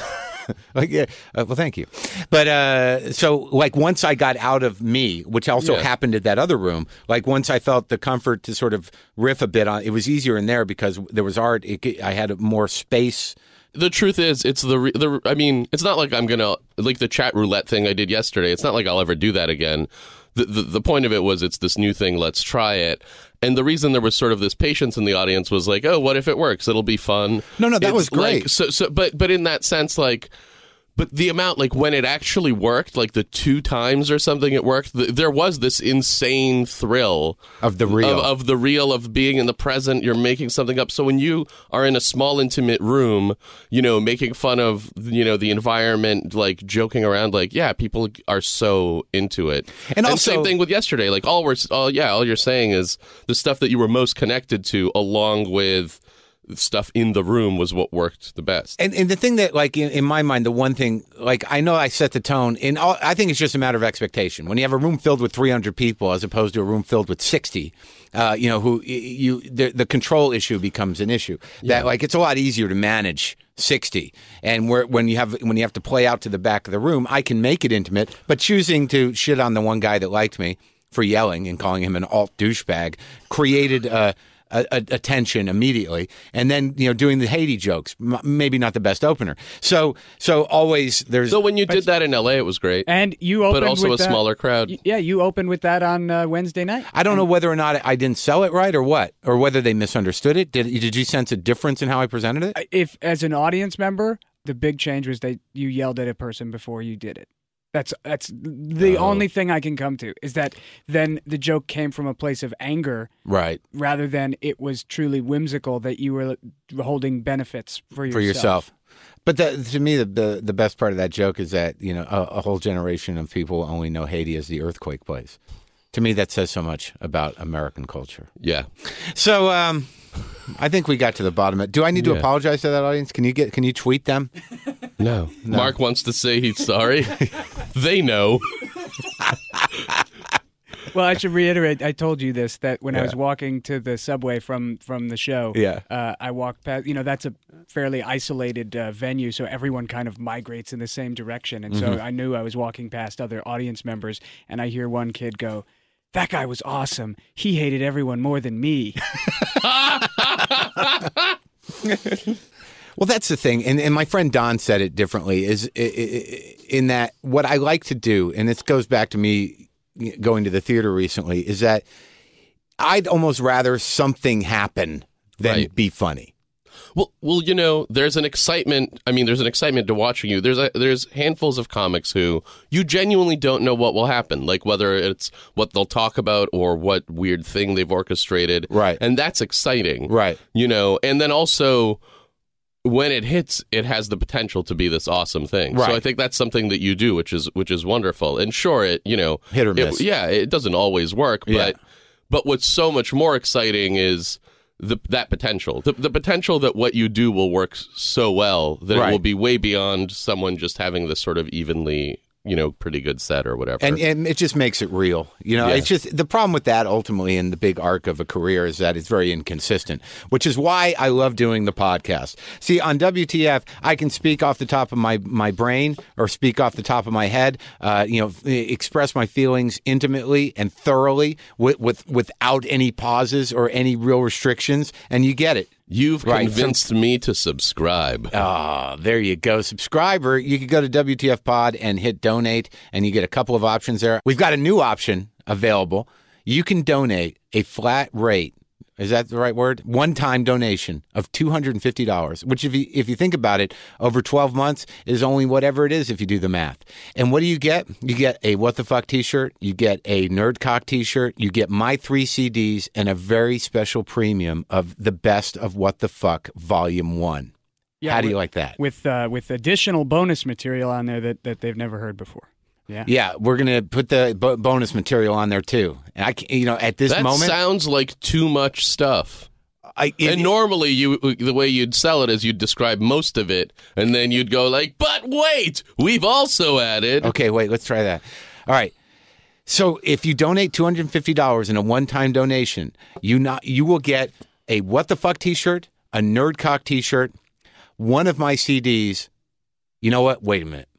like yeah, uh, well thank you but uh so like once i got out of me which also Yeah. happened at that other room like once i felt the comfort to sort of riff a bit on it was easier in there because there was art it, i had more space the truth is, it's the re- the. I mean, it's not like I'm gonna like the chat roulette thing I did yesterday. It's not like I'll ever do that again. The, the the point of it was it's this new thing. Let's try it. And the reason there was sort of this patience in the audience was like, oh, what if it works? It'll be fun. No, no, that It's was great. Like, so so, but but in that sense, like. But the amount, like when it actually worked, like the two times or something it worked, th- there was this insane thrill of the real. of, of the real of being in the present. You're making something up. So when you are in a small intimate room you know making fun of you know the environment like joking around like yeah people are so into it. And also- the same thing with yesterday. Like all we're all yeah all you're saying is the stuff that you were most connected to along with stuff in the room was what worked the best And, and the thing that, like, in, in my mind, the one thing, like, I know I set the tone. In all, I think it's just a matter of expectation. When you have a room filled with 300 people as opposed to a room filled with 60, uh, you know, who you the, the control issue becomes an issue. That, like, it's a lot easier to manage 60, and where when you have when you have to play out to the back of the room, I can make it intimate. But choosing to shit on the one guy that liked me for yelling and calling him an alt douchebag created a, a, a, a immediately, and then you know doing the Haiti jokes, m- maybe not the best opener. So so always there's so when you did that in la it was great And you opened but also with a that- smaller crowd Y- Yeah, you opened with that on uh, Wednesday night. I don't know whether or not I didn't sell it right or what, or whether they misunderstood it. Did did you sense a difference in how I presented it? If as an audience member, the big change was that you yelled at a person before you did it. That's that's the Oh. only thing I can come to is that then the joke came from a place of anger Right rather than it was truly whimsical that you were holding benefits for yourself. for yourself. But the, to me, the, the the best part of that joke is that you know a, a whole generation of people only know Haiti as the earthquake place. To me, that says so much about American culture. yeah So um, I think we got to the bottom of it. Do I need to apologize to that audience? Can you get? Can you tweet them? No. Mark wants to say he's sorry. they know. Well, I should reiterate. I told you this that when I was walking to the subway from from the show. Yeah. Uh, I walked past. You know, that's a fairly isolated uh, venue, so everyone kind of migrates in the same direction. And Mm-hmm. so I knew I was walking past other audience members, and I hear one kid go, "That guy was awesome. He hated everyone more than me." Well, that's the thing, and and my friend Don said it differently. Is in that what I like to do, and this goes back to me going to the theater recently, is that I'd almost rather something happen than Right. be funny. Well, well, you know, there's an excitement. I mean, there's an excitement to watching you. There's a, there's handfuls of comics who you genuinely don't know what will happen, like whether it's what they'll talk about or what weird thing they've orchestrated. Right. and that's exciting. Right. You know, and then also when it hits, it has the potential to be this awesome thing. Right. So I think that's something that you do, which is which is wonderful. And sure, it you know Hit or it- miss. yeah, it doesn't always work, Yeah. but but what's so much more exciting is the that potential, the, the potential that what you do will work so well that Right. it will be way beyond someone just having this sort of evenly, you know, pretty good set or whatever. and and it just makes it real. You know, Yeah. it's just the problem with that ultimately in the big arc of a career is that it's very inconsistent, which is why I love doing the podcast. See, on WTF, I can speak off the top of my my brain or speak off the top of my head. Uh, you know, f- express my feelings intimately and thoroughly with, with without any pauses or any real restrictions, and you get it. You've Right, convinced me to subscribe. Ah, there you go. Subscriber, you could go to WTF Pod and hit donate, and you get a couple of options there. We've got a new option available. You can donate a flat rate. Is that the right word? One time donation of $250, which, if you, if you think about it, over 12 months is only whatever it is if you do the math. And what do you get? You get a What the Fuck t shirt, you get a Nerdcock t shirt, you get my three CDs, and a very special premium of the best of What the Fuck Volume 1. Yeah, How do with- you like that? With uh, with additional bonus material on there that, that they've never heard before. Yeah. Yeah, we're gonna put the bo- bonus material on there too. And I, can, you know, at this that moment, sounds like too much stuff. I, it- and normally, you the way you'd sell it is you'd describe most of it, and then you'd go like, "But wait, we've also added." okay, wait, let's try that. All right. So if you donate two hundred and fifty dollars in a one-time donation, you not you will get a what the fuck T-shirt, a Nerdcock T-shirt, one of my CDs. You know what? Wait a minute.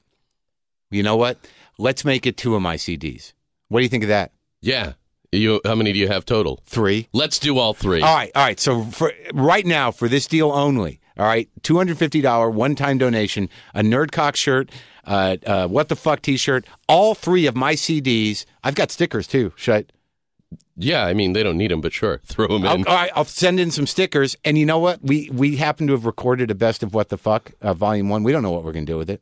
You know what? Let's make it two of my CDs. What do you think of that? Yeah. You how many do you have total? Three. Let's do all three. All right, all right. So for right now, for this deal only, all right, two hundred fifty dollar one time donation, a Nerdcock shirt, uh, uh, what the fuck t shirt, all three of my CDs. I've got stickers too. Should I? Yeah, I mean they don't need them, but sure, throw them I'll, in. all right, I'll send in some stickers. And you know what? We we happen to have recorded a best of what the fuck uh, volume one. We don't know what we're gonna do with it.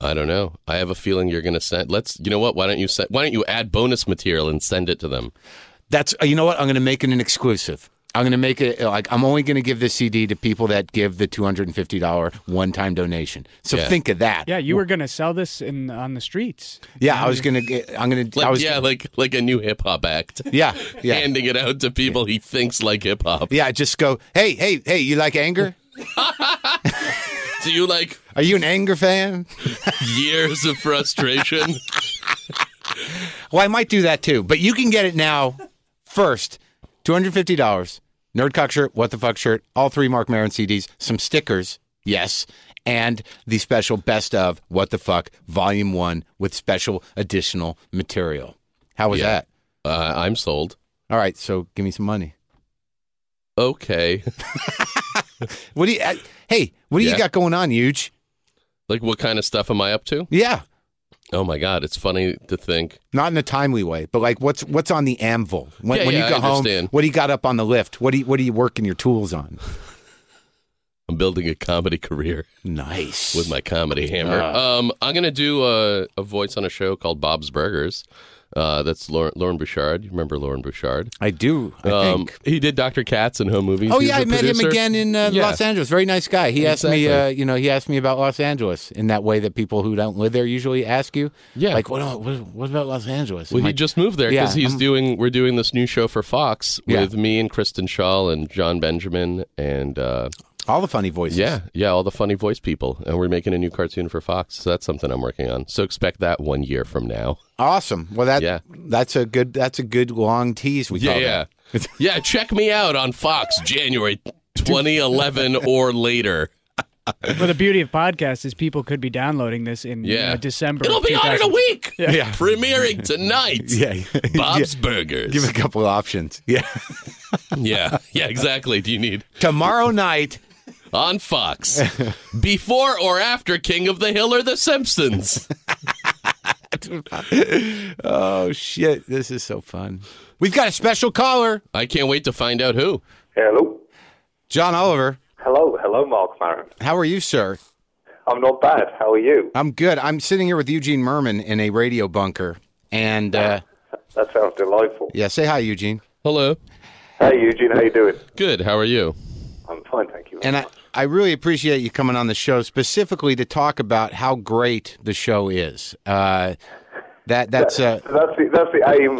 I don't know. I have a feeling you're going to send. Let's. You know what? Why don't you send? Why don't you add bonus material and send it to them? That's uh, you know what? I'm gonna make it an exclusive. I'm going to make it like I'm only going to give this CD to people that give the two hundred and fifty dollar one time donation. So Yeah. think of that. Yeah, you were going to sell this in on the streets. Yeah, I was gonna get. I'm gonna. Like, I was. yeah, like like a new hip hop act. Yeah, yeah. handing it out to people he thinks like hip hop. Yeah, just go. Hey, hey, hey! You like anger? Do you like Are you an anger fan? years of frustration? Well, I might do that too. But you can get it now. First, two hundred fifty dollars. Nerdcock shirt, what the fuck shirt, all three Mark Maron CDs, some stickers, yes, and the special best of what the fuck volume one with special additional material. How was Yeah. that? Uh, I'm sold. All right, so give me some money. Okay. What do you? Uh, hey, what do you got going on, huge? Like, what kind of stuff am I up to? Yeah, Oh my God, it's funny to think. not in a timely way, but like what's what's on the anvil when, Yeah, when yeah, you go home? What do you got up on the lift? What do you what are you working your tools on? I'm building a comedy career Nice with my comedy hammer. Ah. um, I'm gonna do a, a voice on a show called Bob's Burgers. Uh, that's Lauren, Loren Bouchard. You remember Loren Bouchard? I do. I Um, think. he did Dr. Katz and home movies. Oh He yeah, I met him again in uh, Yeah. Los Angeles. Very nice guy. He asked me, uh, you know, he asked me about Los Angeles in that way that people who don't live there usually ask you. Yeah. like what? What, what about Los Angeles? Well, I'm he like, just moved there because Yeah, he's I'm- doing. We're doing this new show for Fox Yeah. with me and Kristen Schaal and Jon Benjamin and uh, all the funny voices. yeah, yeah, all the funny voice people, and we're making a new cartoon for Fox. So that's something I'm working on. So expect that one year from now. awesome. Well, that Yeah. that's a good that's a good long tease. We Yeah, call yeah, that. yeah. Check me out on Fox January 2011 or later. Well, the beauty of podcasts is people could be downloading this in you know, December. It'll be on in a 2000 week. Yeah. premiering tonight. Yeah, Bob's Yeah. Burgers. Give a couple of options. Yeah, yeah, yeah, exactly. Do you need tomorrow night. On Fox before or after King of the Hill or The Simpsons? Oh shit! This is so fun. We've got a special caller, I can't wait to find out who. Hello. John Oliver. Hello. Hello, Mark Maron. How are you, sir? I'm not bad. How are you? I'm good. I'm sitting here with Eugene Mirman in a radio bunker. And uh, That sounds delightful. yeah, say hi, Eugene. Hello. Hey, Eugene, how you doing? Good. How are you? I'm fine, thank you. And I, I really appreciate you coming on the show specifically to talk about how great the show is. Uh, that that's uh, that's the that's the aim.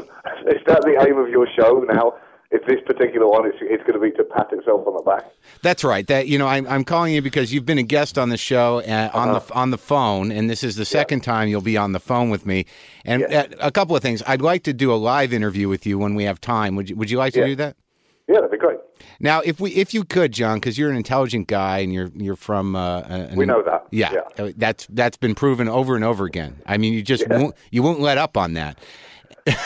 Is that the aim of your show now? If this particular one, it's, it's going to be to pat itself on the back. That's right. That you know, I'm I'm calling you because you've been a guest on the show uh, on the on the phone, and this is the second time you'll be on the phone with me. And uh, a couple of things. I'd like to do a live interview with you when we have time. Would you Would you like to Yeah. do that? Yeah, that'd be great. Now, if we if you could, John, because you're an intelligent guy and you're you're from uh, an, We know that. Yeah, Yeah. uh, that's that's been proven over and over again. I mean, you just won't you won't let up on that.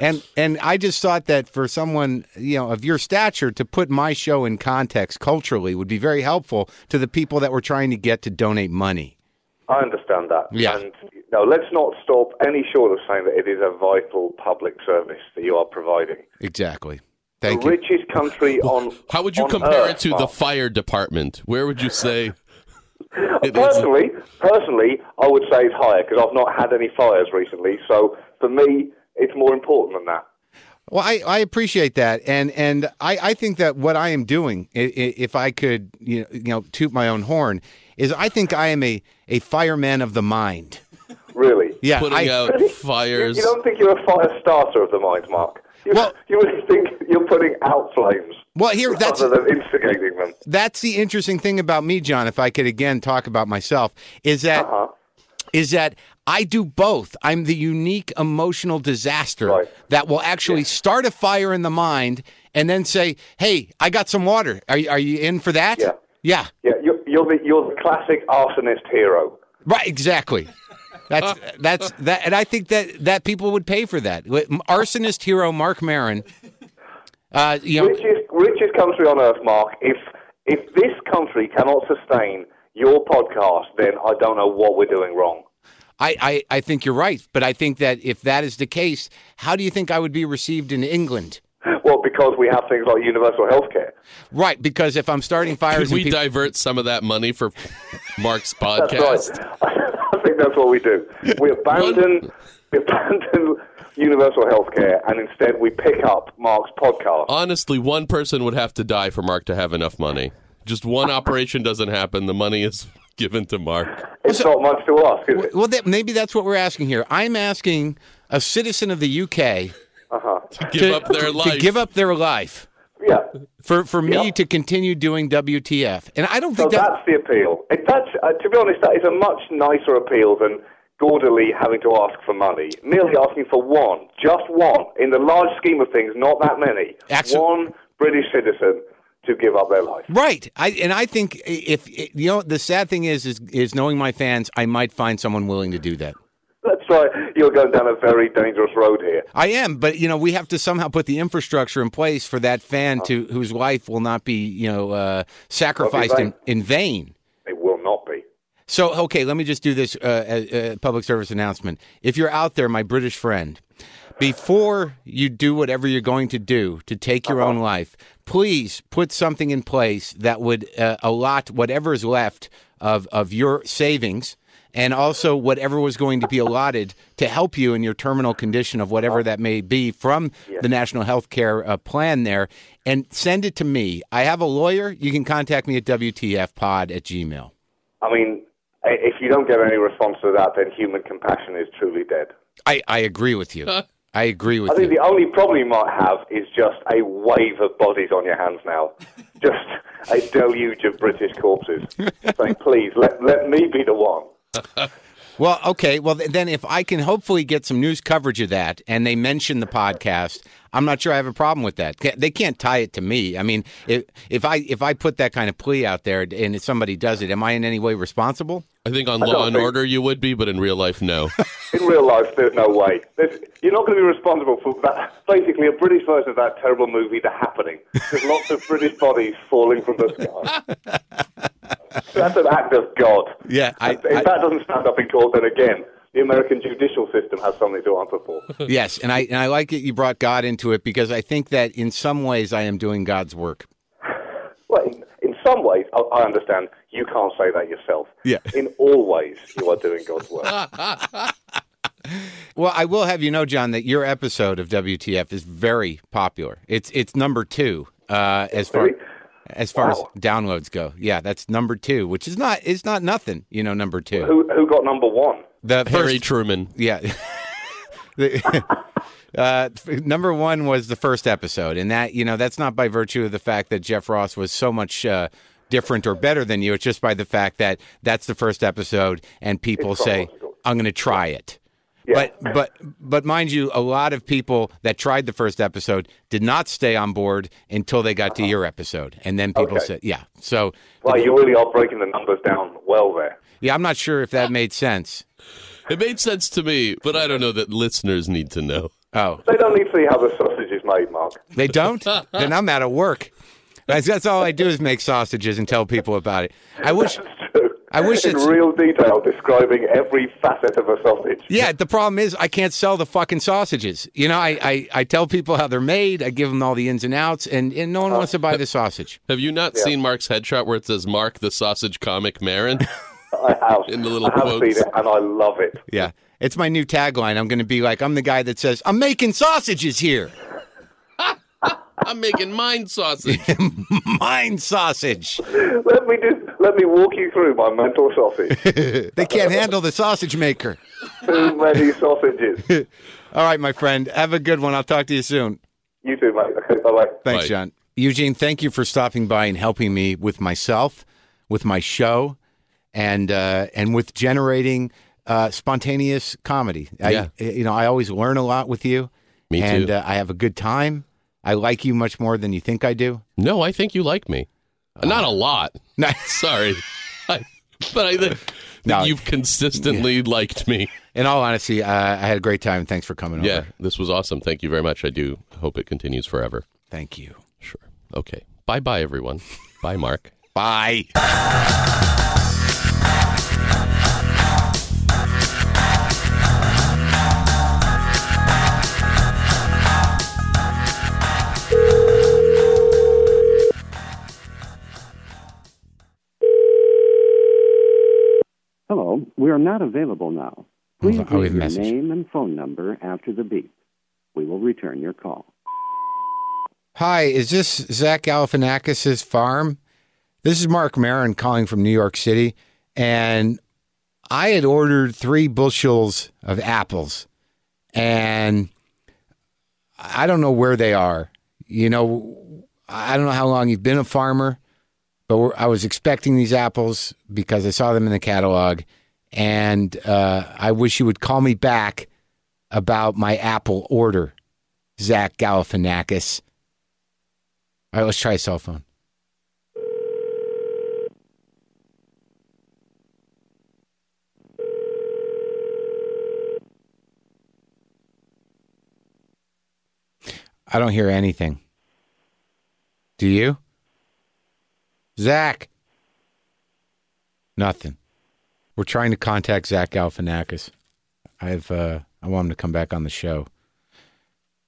and and I just thought that for someone you know of your stature to put my show in context culturally would be very helpful to the people that we're trying to get to donate money. I understand that. Yeah. And no, let's not stop any short of saying that it is a vital public service that you are providing. Exactly. Thank the you. richest country on. How would you compare Earth, it to the fire department? Where would you say? it is? Personally, personally, I would say it's higher because I've not had any fires recently. So for me, it's more important than that. Well, I, I appreciate that, and and I, I think that what I am doing, i- i- if I could, you know, you know, toot my own horn, is I think I am a, a fireman of the mind. Really. Yeah, Putting I, out You, fires. you don't think you're a fire starter of the mind, Mark? You, Well- you would think you're putting out flames well, here that's rather than instigating them. that's the interesting thing about me, John. If I could again talk about myself, is that Uh-huh. is that I do both. I'm the unique emotional disaster Right. that will actually start a fire in the mind and then say, "Hey, I got some water. Are you, are you in for that?" Yeah. Yeah. Yeah, you're, you're the you're the classic arsonist hero. Right, exactly. That's that's that, and I think that that people would pay for that. Arsonist hero Mark Maron. Uh, you know, richest richest country on earth, Mark. If if this country cannot sustain your podcast, then I don't know what we're doing wrong. I, I I think you're right, but I think that if that is the case, how do you think I would be received in England? Well, because we have things like universal health care. Right, because if I'm starting fires, Could we people, divert some of that money for Mark's That's podcast? right. I think that's what we do. We abandon we abandon universal health care and instead we pick up Mark's podcast. Honestly, one person would have to die for Mark to have enough money. Just one operation doesn't happen. The money is given to Mark. It's not much to ask, is it? well, that, maybe that's what we're asking here. I'm asking a citizen of the UK Uh-huh. Give to, up their life. to give up their life Yeah. for for me Yeah. to continue doing WTF, and I don't So think that. that's the appeal. It, that's, uh, to be honest, that is a much nicer appeal than gaudily having to ask for money. Merely asking for one, just one, in the large scheme of things, not that many. Actu- one British citizen to give up their life. Right. I and I think if you know the sad thing is is is knowing my fans, I might find someone willing to do that. Right. You're going down a very dangerous road here. I am, but you know we have to somehow put the infrastructure in place for that fan to whose life will not be you know uh, sacrificed in, vain. in vain. It will not be. So okay, let me just do this uh, uh, uh, public service announcement. If you're out there, my British friend, before you do whatever you're going to do to take your own life, please put something in place that would uh, allot whatever is left of of your savings. And also, whatever was going to be allotted to help you in your terminal condition of whatever that may be from the National Health Care uh, Plan there, and send it to me. I have a lawyer. You can contact me at WTFpod at gmail. I mean, if you don't get any response to that, then human compassion is truly dead. I, I agree with you. I agree with you. I think you. the only problem you might have is just a wave of bodies on your hands now. Just a deluge of British corpses. Saying, please, let, let me be the one. Well, okay. Well, then if I can hopefully get some news coverage of that and they mention the podcast, I'm not sure I have a problem with that. They can't tie it to me. I mean, if, if I if I put that kind of plea out there and if somebody does it, am I in any way responsible? I think on I Law and think- Order you would be, but in real life, no. In real life, there's no way. There's, you're not going to be responsible for that. Basically, a British version of that terrible movie, The Happening. There's lots of British bodies falling from the sky. That's an act of God. Yeah, I- if that doesn't stand up in court, then again, the American judicial system has something to answer for. yes, and I and I like that you brought God into it because I think that in some ways I am doing God's work. Well, in, in some ways, I, I understand you can't say that yourself. Yeah. In all ways, you are doing God's work. Well, I will have you know, John, that your episode of WTF is very popular. It's it's number two uh, as far Really? As far Wow. as downloads go. Yeah, that's number two, which is not it's not nothing. You know, number two. who who got number one? The Harry first, Truman. yeah. The- uh, f- number one was the first episode, and that you know that's not by virtue of the fact that Jeff Ross was so much uh, different or better than you. It's just by the fact that that's the first episode, and people It's say, "I'm going to try it." Yeah. But but but mind you, a lot of people that tried the first episode did not stay on board until they got to uh-huh. your episode, and then people Okay. said, "Yeah." So Well, you really are breaking the numbers down well there. yeah, I'm not sure if that made sense. It made sense to me, but I don't know that listeners need to know. Oh, They don't need to see how the sausage is made, Mark. They don't? then I'm out of work. That's, that's all I do is make sausages and tell people about it. I wish. I wish in it's- real detail describing every facet of a sausage. Yeah, the problem is I can't sell the fucking sausages. You know, I, I, I tell people how they're made. I give them all the ins and outs, and, and no one uh, wants to buy the sausage. Have you not seen Mark's headshot where it says Mark the Sausage Comic Maron? I have. In the little I have quotes. seen it, and I love it. Yeah, it's my new tagline. I'm going to be like, I'm the guy that says, I'm making sausages here. I'm making mine sausage. Mine sausage. Let me just let me walk you through my mental sausage. They can't handle the sausage maker. Too many sausages. All right, my friend. Have a good one. I'll talk to you soon. You too, mate. Okay, bye bye. Thanks, Bye. John. Eugene, thank you for stopping by and helping me with myself, with my show, and uh, and with generating uh, spontaneous comedy. Yeah. I, you know, I always learn a lot with you. Me too. and, uh, I have a good time. I like you much more than you think I do. No, I think you like me. Not a lot. No. Sorry. I, but I think No. you've consistently liked me. In all honesty, uh, I had a great time. Thanks for coming on. Yeah, over. this was awesome. Thank you very much. I do hope it continues forever. Thank you. Sure. Okay. Bye bye, everyone. Bye, Mark. Bye. Hello, we are not available now. Please I'll leave leave a your message. name and phone number after the beep. We will return your call. Hi, is this Zach Galifianakis' farm? This is Mark Maron calling from New York City, and I had ordered three bushels of apples, and I don't know where they are. You know, I don't know how long you've been a farmer, but I was expecting these apples because I saw them in the catalog, and uh, I wish you would call me back about my apple order, Zach Galifianakis. All right, let's try a cell phone. I don't hear anything. Do you? Zach? Nothing. We're trying to contact Zach Galifianakis. I've uh, I want him to come back on the show.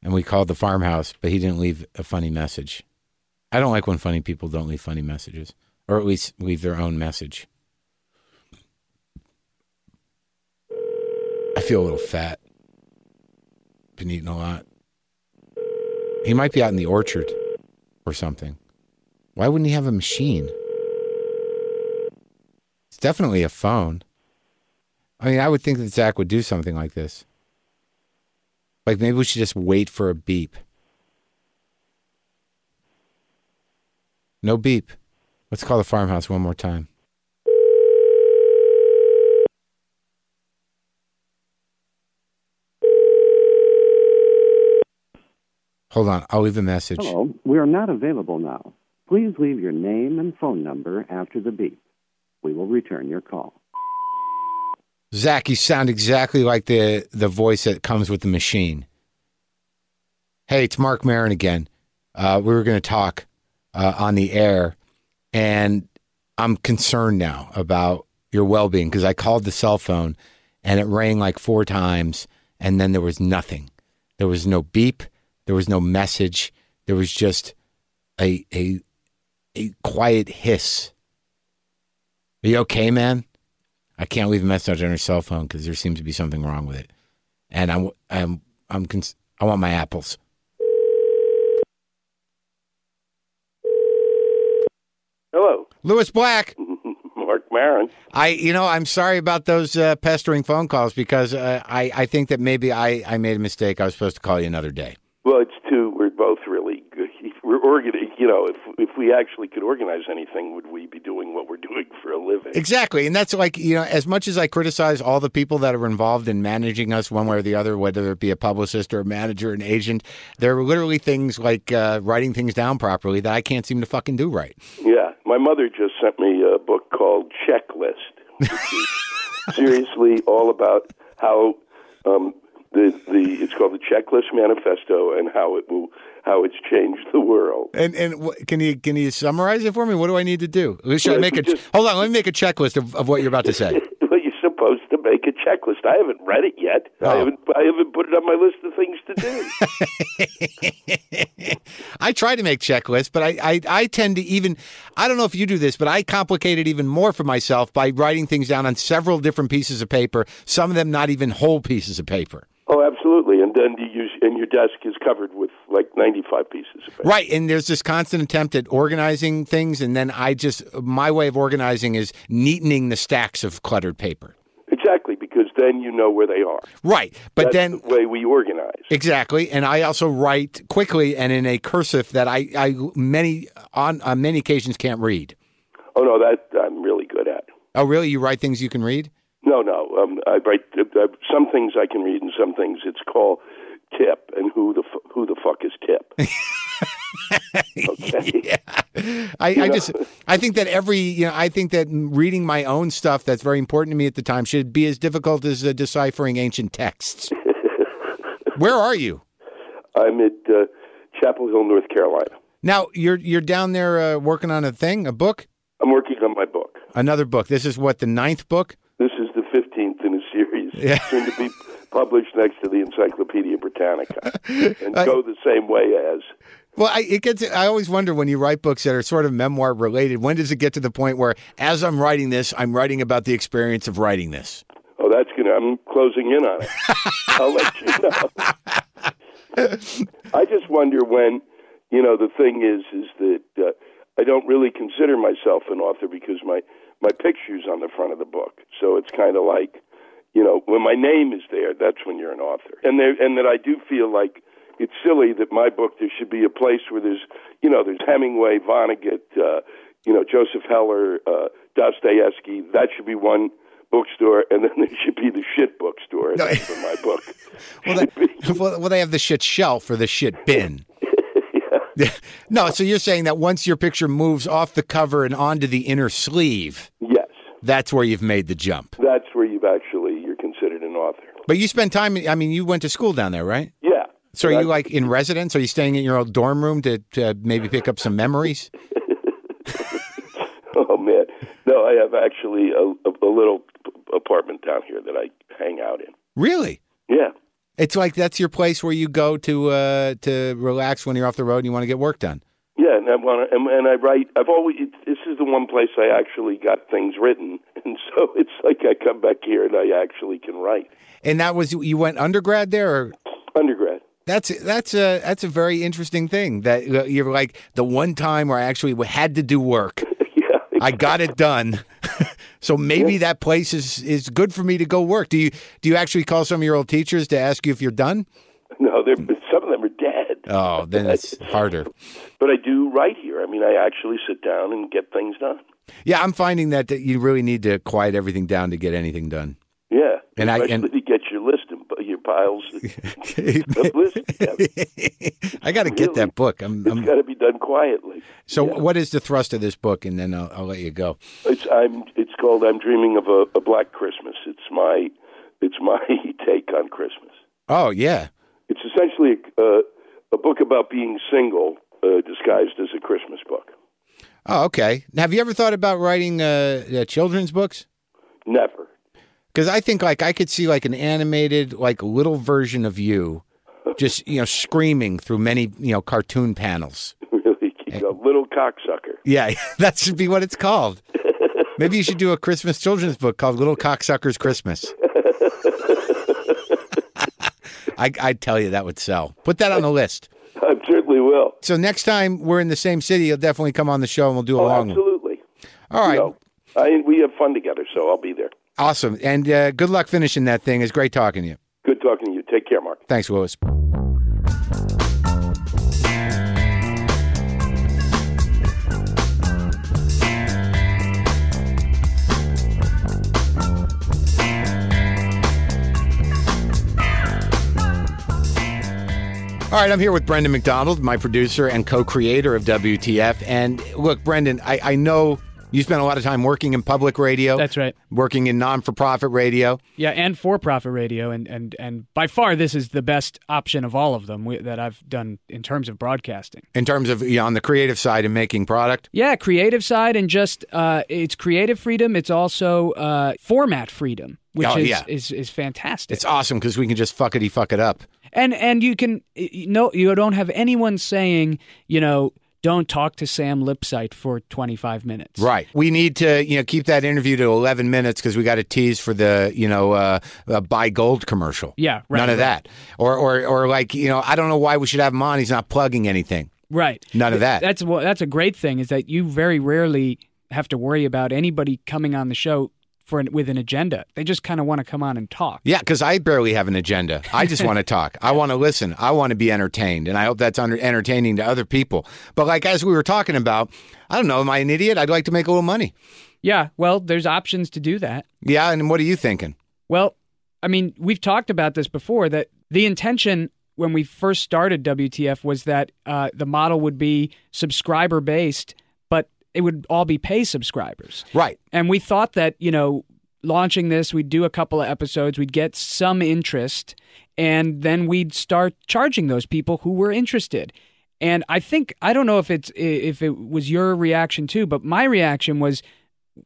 And we called the farmhouse, but he didn't leave a funny message. I don't like when funny people don't leave funny messages, or at least leave their own message. I feel a little fat. Been eating a lot. He might be out in the orchard or something. Why wouldn't he have a machine? It's definitely a phone. I mean, I would think that Zach would do something like this. Like maybe we should just wait for a beep. No beep. Let's call the farmhouse one more time. Hold on, I'll leave a message. Hello, we are not available now. Please leave your name and phone number after the beep. We will return your call. Zach, you sound exactly like the the voice that comes with the machine. Hey, it's Mark Maron again. Uh, we were going to talk uh, on the air, and I'm concerned now about your well being because I called the cell phone and it rang like four times, and then there was nothing. There was no beep. There was no message. There was just a a a quiet hiss. Are you okay, man? I can't leave a message on your cell phone because there seems to be something wrong with it, and I'm I'm I'm cons- I want my apples. Hello, Lewis Black. Mark Maron. I, you know, I'm sorry about those uh, pestering phone calls because uh, I, I think that maybe I, I made a mistake. I was supposed to call you another day. Well, it's two. We're both really. We're organizing. You know, if if we actually could organize anything, would we be doing what we're doing for a living? Exactly, and that's like you know, as much as I criticize all the people that are involved in managing us one way or the other, whether it be a publicist or a manager, an agent, there are literally things like uh, writing things down properly that I can't seem to fucking do right. Yeah, my mother just sent me a book called Checklist, seriously all about how um, the the it's called the Checklist Manifesto and how it will how it's changed the world. And and can you can you summarize it for me? What do I need to do? Should I make a just- hold on? Let me make a checklist of, of what you're about to say. well, you're supposed to make a checklist. I haven't read it yet. I Oh. haven't I haven't put it on my list of things to do. I try to make checklists, but I, I, I tend to even, I don't know if you do this, but I complicate it even more for myself by writing things down on several different pieces of paper, some of them not even whole pieces of paper. oh, absolutely. And then and your desk is covered with like 95 pieces of paper. Right. And there's this constant attempt at organizing things. And then I just, my way of organizing is neatening the stacks of cluttered paper. Exactly, because then you know where they are. Right. But That's then, the way we organize. Exactly, and I also write quickly and in a cursive that I, I many on, on many occasions can't read. Oh no, that I'm really good at. Oh, really? You write things you can read? No, no. Um, I write uh, some things I can read, and some things it's called tip. And who the f- who the fuck is tip? okay. I, You I know? just I think that every you know I think that reading my own stuff that's very important to me at the time should be as difficult as uh, deciphering ancient texts. Where are you I'm at uh, Chapel Hill, North Carolina. now? You're you're down there uh, working on a thing, a book, I'm working on my book. another book. This is what the ninth book. This is the 15th in a series, Yeah. soon to be next to the Encyclopedia Britannica, and I- go the same way as. Well, I, it gets. I always wonder when you write books that are sort of memoir related. When does it get to the point where, as I'm writing this, I'm writing about the experience of writing this? Oh, that's gonna. I'm closing in on it. I'll let you know. I just wonder when, you know, the thing is, is that uh, I don't really consider myself an author because my my picture's on the front of the book. So it's kind of like, you know, when my name is there, that's when you're an author. And there, and that I do feel like it's silly that my book there should be a place where there's, you know, there's Hemingway, Vonnegut, uh, you know, Joseph Heller, uh, Dostoevsky. That should be one bookstore, and then there should be the shit bookstore No. for my book. Well, they, well, well, they have the shit shelf or the shit bin. no, so you're saying that once your picture moves off the cover and onto the inner sleeve, Yes, that's where you've made the jump. that's where you've actually you're considered an author. But you spend time. I mean, you went to school down there, right? Yeah. So are you like in residence? Are you staying in your old dorm room to, to maybe pick up some memories? Oh man, no, I have actually a, a, a little apartment down here that I hang out in. Really? Yeah, It's like that's your place where you go to uh, to relax when you're off the road and you want to get work done. Yeah, and I want to, and, and I write. I've always it, this is the one place I actually got things written, and so it's like I come back here and I actually can write. And that was you went undergrad there, or Undergrad. that's that's a that's a very interesting thing that uh, you're like the one time where I actually had to do work. yeah, I got it done. so maybe that place is is good for me to go work. Do you do you actually call some of your old teachers to ask you if you're done? No, they're, some of them are dead. Oh, then it's harder. But I do write here. I mean, I actually sit down and get things done. Yeah, I'm finding that, that you really need to quiet everything down to get anything done. Yeah, And I- and- to get your list and your piles of lists. together. I got to get that book. I'm, It's got to be done quietly. so, what is the thrust of this book? And then I'll, I'll let you go. It's I'm. It's called "I'm Dreaming of a, a Black Christmas." It's my. It's my take on Christmas. Oh yeah, It's essentially a, uh, a book about being single, uh, disguised as a Christmas book. Oh, okay. Now, have you ever thought about writing uh, uh, children's books? Never. Because I think like I could see like an animated like little version of you, just you know screaming through many you know cartoon panels. really a little cocksucker. Yeah, that should be what it's called. Maybe you should do a Christmas children's book called Little Cocksuckers Christmas. I, I'd tell you that would sell. Put that on the list. I certainly will. So next time we're in the same city, you'll definitely come on the show and we'll do a Oh, long one. absolutely. All right. You know, I, we have fun together, so I'll be there. Awesome. And uh, good luck finishing that thing. It's great talking to you. Good talking to you. Take care, Mark. Thanks, Willis. All right, I'm here with Brendan McDonald, my producer and co creator of WTF. And look, Brendan, I, I know you spent a lot of time working in public radio. That's right. Working in non for profit radio. Yeah, and for-profit radio, and and and by far this is the best option of all of them we, that I've done in terms of broadcasting. in terms of you know, on the creative side and making product. Yeah, creative side and just uh, it's creative freedom. It's also uh, format freedom, which Oh, is, yeah. is is fantastic. It's awesome because we can just fuckity fuck it up. And and you can you know you don't have anyone saying you know don't talk to Sam Lipsyte for 25 minutes. Right. We need to you know keep that interview to 11 minutes because we got to tease for the you know uh, uh, buy gold commercial. Yeah, right, None of right. that. Or or or like you know I don't know why we should have him on. He's not plugging anything. Right. None of that. That's that's a great thing is that you very rarely have to worry about anybody coming on the show for an, with an agenda. They just kind of want to come on and talk. Yeah, because I barely have an agenda. I just want to talk. I want to listen. I want to be entertained, and I hope that's under- entertaining to other people. But like as we were talking about, I don't know. Am I an idiot? I'd like to make a little money. Yeah, well, there's options to do that. Yeah, and what are you thinking? Well, I mean, we've talked about this before that the intention when we first started WTF was that uh, the model would be subscriber based, it would all be pay subscribers. Right. And we thought that, you know, launching this, we'd do a couple of episodes, we'd get some interest, and then we'd start charging those people who were interested. And I think I don't know if it's if it was your reaction too, but my reaction was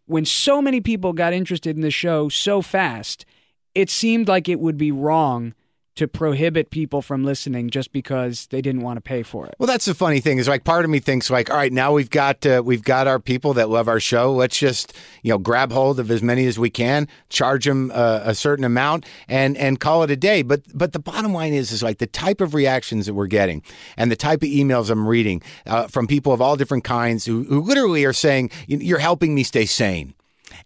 when so many people got interested in the show so fast, it seemed like it would be wrong to prohibit people from listening just because they didn't want to pay for it. Well, that's the funny thing is like part of me thinks like, all right, now we've got uh, we've got our people that love our show. Let's just you know grab hold of as many as we can, charge them uh, a certain amount, and and call it a day. But but the bottom line is is like the type of reactions that we're getting and the type of emails I'm reading uh, from people of all different kinds who, who literally are saying you're helping me stay sane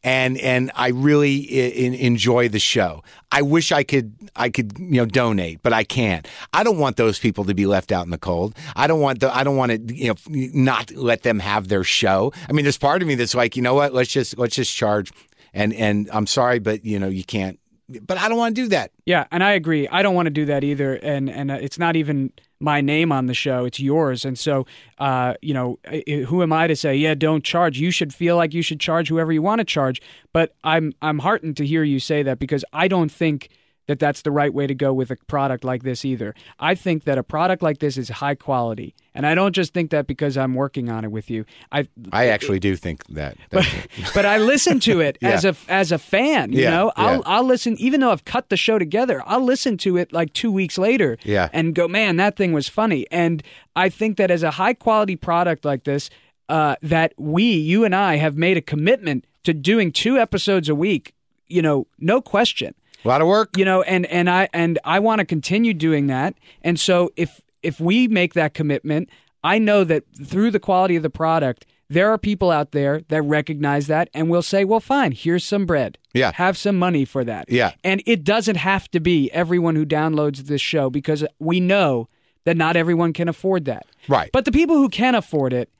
and and I really enjoy the show. I wish I could I could you know donate, but I can't. I don't want those people to be left out in the cold. I don't want the I don't want to you know not let them have their show. I mean, there's part of me that's like, you know what? Let's just let's just charge. And and I'm sorry, but you know you can't. But I don't want to do that. Yeah, and I agree. I don't want to do that either, and and uh, it's not even my name on the show; it's yours. And so, uh, you know, who am I to say, yeah, don't charge? You should feel like you should charge whoever you want to charge. But I'm I'm heartened to hear you say that because I don't think that that's the right way to go with a product like this either. I think that a product like this is high quality, and I don't just think that because I'm working on it with you. I I actually do think that. but, but I listen to it Yeah. as a as a fan. You Yeah, know, I'll yeah. I'll listen even though I've cut the show together. I'll listen to it like two weeks later. Yeah. and go, man, that thing was funny. And I think that as a high quality product like this, uh, that we, you and I, have made a commitment to doing two episodes a week. You know, no question. A lot of work. You know, and and I and I want to continue doing that. And so if if we make that commitment, I know that through the quality of the product, there are people out there that recognize that and will say, "Well, fine, here's some bread. Yeah. Have some money for that." Yeah. And it doesn't have to be everyone who downloads this show because we know that not everyone can afford that. Right. But the people who can afford it,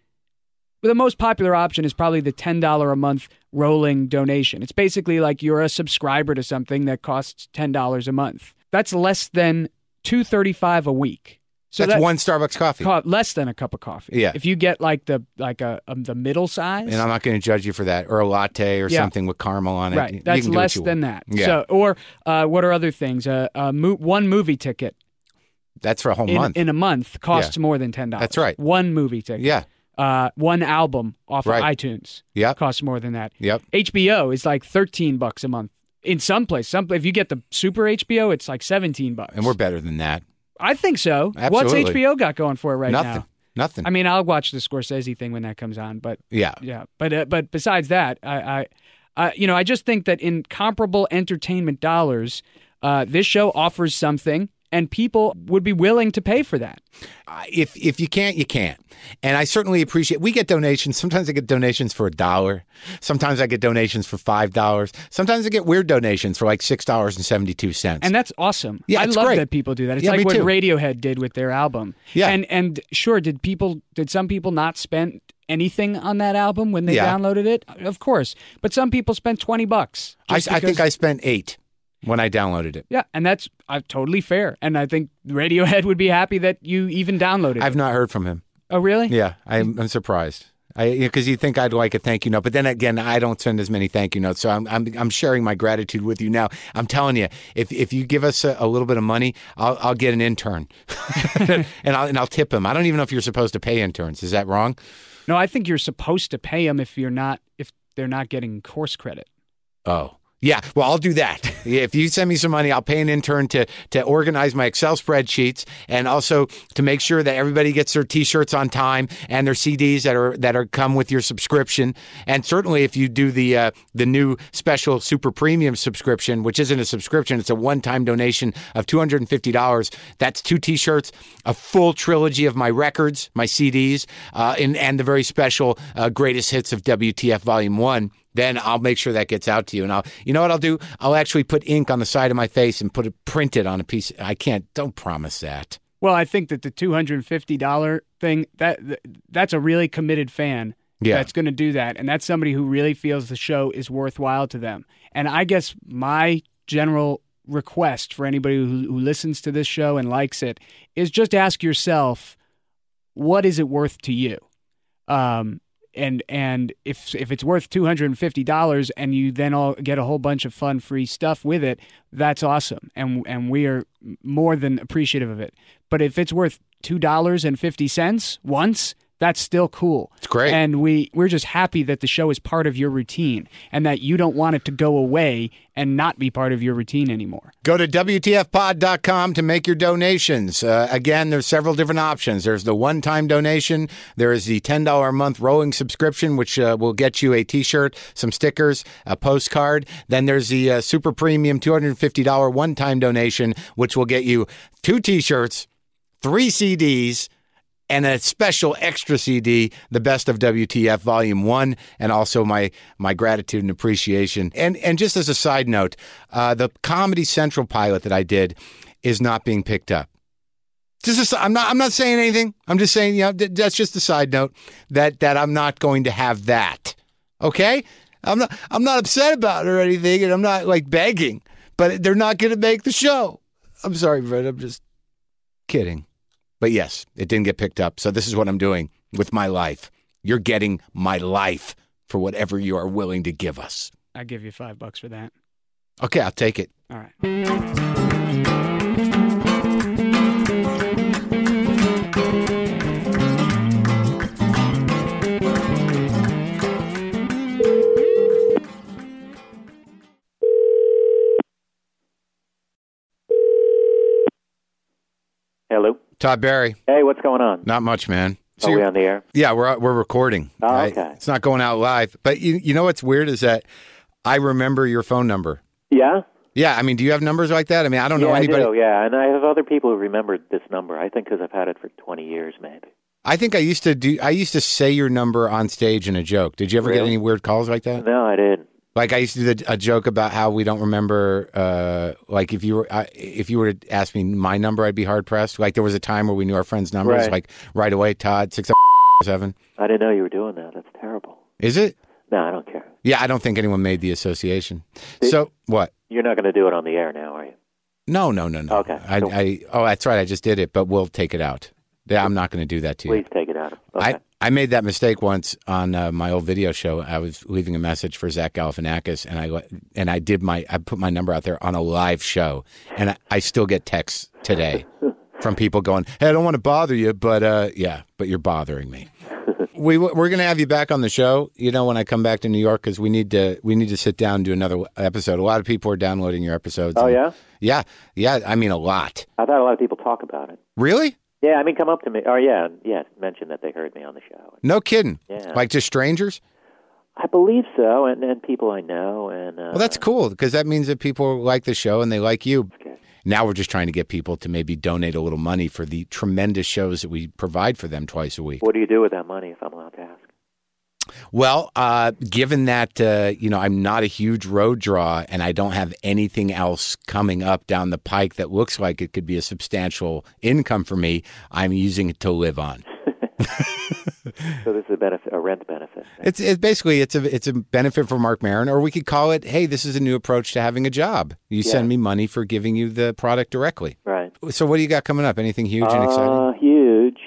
the most popular option is probably the $10 a month rolling donation. It's basically like you're a subscriber to something that costs $10 a month. That's less than 235 a week. So that's that- one Starbucks coffee. co- less than a cup of coffee. Yeah. If you get like the like a um, the middle size, and I'm not going to judge you for that, or a latte, or Yeah. something with caramel on it. Right? That's can do what less than want. that. Yeah, So, or uh, what are other things? Uh, uh, mo- one movie ticket that's for a whole in, month. in a month costs Yeah. more than ten dollars. That's right. One movie ticket. Yeah. Uh, one album off Right. of iTunes. Yep. Costs more than that. Yep. HBO is like thirteen bucks a month. In some place, some if you get the super HBO, it's like seventeen bucks. and we're better than that. I think so. Absolutely. What's HBO got going for it right Nothing. now? Nothing. I mean, I'll watch the Scorsese thing when that comes on, but Yeah. yeah. But uh, but besides that, I, I, I, you know, I just think that in comparable entertainment dollars, uh, this show offers something, and people would be willing to pay for that. if if you can't, you can't. And I certainly appreciate. We get donations. Sometimes I get donations for a dollar. Sometimes I get donations for five dollars. Sometimes I get weird donations for like six dollars and seventy two cents. And that's awesome. Yeah, I love great. that people do that. It's Yeah, like what too. Radiohead did with their album. Yeah. And and sure, did people did some people not spend anything on that album when they Yeah. downloaded it? Of course. But some people spent twenty bucks. I, just I think I spent eight when I downloaded it. Yeah, and that's uh, totally fair. And I think Radiohead would be happy that you even downloaded I've it. not heard from him. Oh, really? Yeah, I'm, I'm surprised. I because you think I'd like a thank you note, but then again, I don't send as many thank you notes. So I'm I'm, I'm sharing my gratitude with you now. I'm telling you, if if you give us a, a little bit of money, I'll I'll get an intern, and I'll and I'll tip him. I don't even know if you're supposed to pay interns. Is that wrong? No, I think you're supposed to pay them if you're not if they're not getting course credit. Oh. Yeah, well, I'll do that. If you send me some money, I'll pay an intern to to organize my Excel spreadsheets and also to make sure that everybody gets their T-shirts on time and their CDs that are that are come with your subscription. And certainly, if you do the uh, the new special super premium subscription, which isn't a subscription, it's a one time donation of two hundred and fifty dollars. That's two T-shirts, a full trilogy of my records, my CDs, uh, and and the very special uh, greatest hits of WTF Volume One then I'll make sure that gets out to you. And I'll, you know what I'll do? I'll actually put ink on the side of my face and put it printed on a piece. I can't. Don't promise that. Well, I think that the two hundred and fifty dollar thing that that's a really committed fan. Yeah. That's going to do that, and that's somebody who really feels the show is worthwhile to them. And I guess my general request for anybody who, who listens to this show and likes it is just ask yourself, what is it worth to you? Um, and and if if it's worth two hundred and fifty dollars, and you then all get a whole bunch of fun free stuff with it, that's awesome, and and we are more than appreciative of it. But if it's worth two dollars and fifty cents once, that's still cool. It's great. and we we're just happy that the show is part of your routine, and that you don't want it to go away and not be part of your routine anymore. Go to WTFpod.com to make your donations. Uh, again, there's several different options. There's the one time donation, there is the $10 a month rowing subscription, which uh, will get you a t shirt, some stickers, a postcard. Then there's the uh, super premium $250 one time donation, which will get you two t shirts, three CDs, and a special extra CD, the best of WTF Volume One, and also my my gratitude and appreciation. And and just as a side note, uh, the Comedy Central pilot that I did is not being picked up. Just a, I'm not I'm not saying anything. I'm just saying you know th- that's just a side note that that I'm not going to have that. Okay, I'm not I'm not upset about it or anything, and I'm not like begging, but they're not going to make the show. I'm sorry, Fred. I'm just kidding. But yes, it didn't get picked up. So this is what I'm doing with my life. You're getting my life for whatever you are willing to give us. I give you five bucks for that. Okay, I'll take it. All right. Hello. Todd Barry. Hey, what's going on? Not much, man. Are we on the air? Yeah, we're we're recording. Oh, right? okay. It's not going out live. But you you know what's weird is that I remember your phone number. Yeah. Yeah, I mean, do you have numbers like that? I mean, I don't yeah, know anybody. I do. Yeah, and I have other people who remembered this number. I think because I've had it for 20 years, maybe. I think I used to do. I used to say your number on stage in a joke. Did you ever get any weird calls like that? No, I didn't. Like I used to do the- a joke about how we don't remember. Uh, like if you were I if you were to ask me my number, I'd be hard pressed. Like there was a time where we knew our friends' numbers, Right. like right away. Todd six seven. I didn't know you were doing that. That's terrible. Is it? No, I don't care. Yeah, I don't think anyone made the association. So what? You're not going to do it on the air now, are you? No, no, no, no. Okay, I, cool. I oh, that's right. I just did it, but we'll take it out. Yeah, I'm not going to do that to you. Please take it out. Okay. I, I made that mistake once on uh, my old video show. I was leaving a message for Zach Galifianakis, and I and I did my I put my number out there on a live show, and I, I still get texts today from people going, "Hey, I don't want to bother you, but uh, yeah, but you're bothering me." we we're going to have you back on the show. You know, when I come back to New York, because we need to we need to sit down and do another episode. A lot of people are downloading your episodes. Oh, and- yeah? yeah, yeah. I mean, a lot. I've had a lot of people talk about it. Really? Yeah, I mean, come up to me. Oh, yeah, yeah, mention that they heard me on the show. No kidding. Yeah. Like to strangers? I believe so, and and people I know, and uh, Well, that's cool because that means that people like the show and they like you. Okay. Now we're just trying to get people to maybe donate a little money for the tremendous shows that we provide for them twice a week. what do you do with that money, if I'm allowed to ask? Well, uh, given that uh, you know I'm not a huge road draw and I don't have anything else coming up down the pike that looks like it could be a substantial income for me, I'm using it to live on. So this is a benefit, a rent benefit. It's it's basically it's a it's a benefit for Mark Maron, or we could call it, hey, this is a new approach to having a job. You Yeah. send me money for giving you the product directly. Right. So what do you got coming up? Anything huge and exciting? Uh, huge.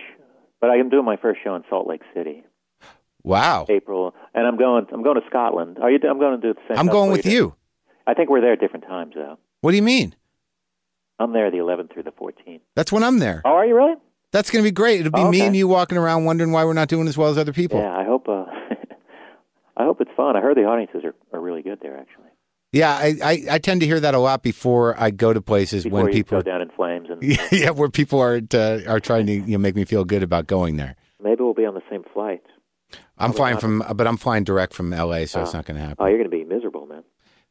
But I am doing my first show in Salt Lake City, Wow. April, and I'm going. I'm going to Scotland. Are you? I'm going to do the same. I'm going with you. I think we're there at different times, though. What do you mean? I'm there the 11th through the 14th. That's when I'm there. Oh, are you really? That's going to be great. It'll be Oh, me and you walking around wondering why we're not doing as well as other people. Yeah, I hope. Uh, I hope it's fun. I heard the audiences are, are really good there, actually. Yeah, I, I, I tend to hear that a lot before I go to places Before when people go down in flames, and yeah, where people are uh, are trying to you know, make me feel good about going there. maybe we'll be on the same flight. I'm flying not. from, but I'm flying direct from L.A., so it's Oh. not going to happen. Oh, you're going to be miserable, man.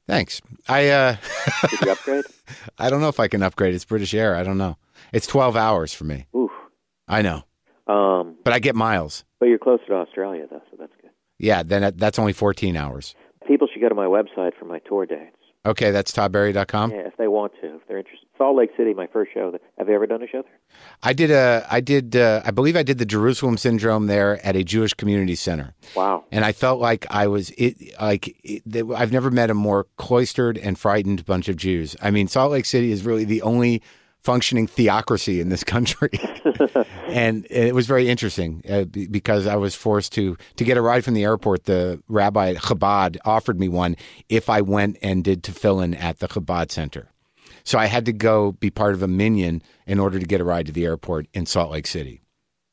Thanks. I uh, Did you upgrade? I don't know if I can upgrade. It's British Air. I don't know. It's 12 hours for me. Oof. I know, Um, but I get miles. but you're closer to Australia, though, so that's good. Yeah, then that's only 14 hours. People should go to my website for my tour dates. Okay, that's toddbarry.com. Yeah, if they want to, if they're interested. Salt Lake City, my first show. Have you ever done a show there? I did a, I did, uh, I believe I did the Jerusalem Syndrome there at a Jewish community center. Wow. And I felt like I was it, like it, I've never met a more cloistered and frightened bunch of Jews. I mean, Salt Lake City is really the only functioning theocracy in this country, and it was very interesting uh, because I was forced to to get a ride from the airport. The rabbi at Chabad offered me one if I went and did tefillin at the Chabad Center. So I had to go be part of a minyan in order to get a ride to the airport in Salt Lake City.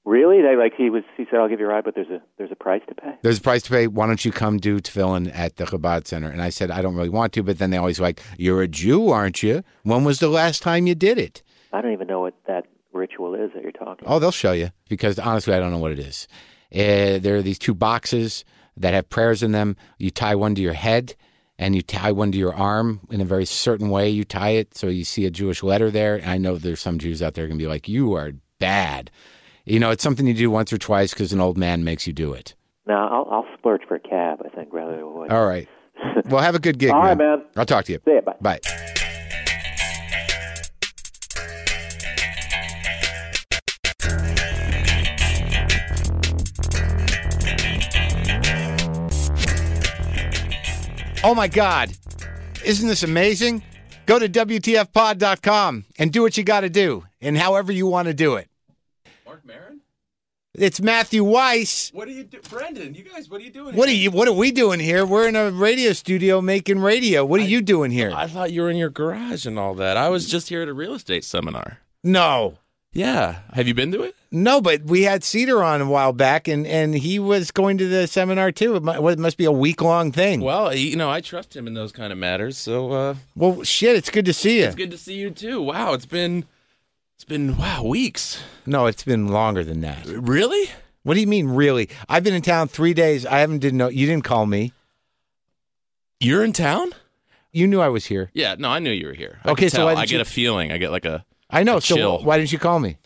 Really? They like he was. He said, "I'll give you a ride, but there's a there's a price to pay." There's a price to pay. Why don't you come do tefillin at the Chabad Center? And I said, I don't really want to. But then they always like, you're a Jew, aren't you? When was the last time you did it? I don't even know what that ritual is that you're talking. Oh, they'll show you because honestly, I don't know what it is. Uh, there are these two boxes that have prayers in them. You tie one to your head and you tie one to your arm in a very certain way. You tie it so you see a Jewish letter there. And I know there's some Jews out there going to be like, you are bad. You know, it's something you do once or twice because an old man makes you do it. Now I'll I'll splurge for a cab. I think rather than avoid. All right. Well, have a good gig. All right, man. man. I'll talk to you. See ya. Bye. Bye. Oh my God. Isn't this amazing? Go to WTFpod.com and do what you got to do and however you want to do it. Mark Maron? It's Matthew Weiss. What are you do Brendan, you guys, what are you doing What are you what are we doing here? We're in a radio studio making radio. What are you doing here? I thought you were in your garage and all that. I was just here at a real estate seminar. No. Yeah. Have you been to it? No, but we had Cedar on a while back, and, and he was going to the seminar too. It, mu- it must be a week long thing. Well, you know, I trust him in those kind of matters. So, uh, well, shit, it's good to see you. it's good to see you too. Wow, it's been, it's been wow weeks. No, it's been longer than that. Really? What do you mean, really? I've been in town three days. I haven't didn't know. You didn't call me. You're in town? You knew I was here. Yeah. No, I knew you were here. I Okay, so I didn't get you- a feeling. I get like a. I know. a So chill. why didn't you call me?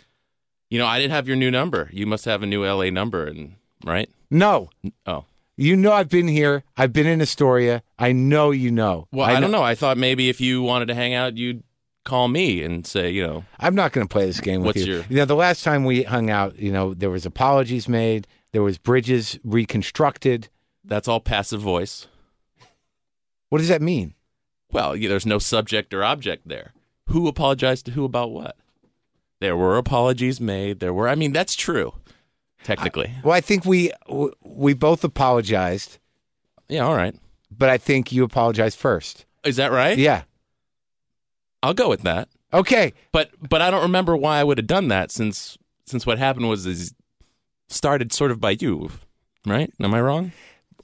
You know, I didn't have your new number. You must have a new LA number, and right? No. Oh. You know I've been here. I've been in Astoria. I know you know. Well, I, don't know. I thought maybe if you wanted to hang out, you'd call me and say, you know, I'm not going to play this game with What's you. your- You know, the last time we hung out, you know, there was apologies made. There was bridges reconstructed. that's all passive voice. What does that mean? Well, yeah, there's no subject or object there. Who apologized to who about what? There were apologies made. There were. I mean, that's true, technically. Well, I think we we both apologized, yeah. All right. but I think you apologized first. Is that right? Yeah. I'll go with that. Okay. But but I don't remember why I would have done that since since what happened was is started sort of by you, right? Am I wrong?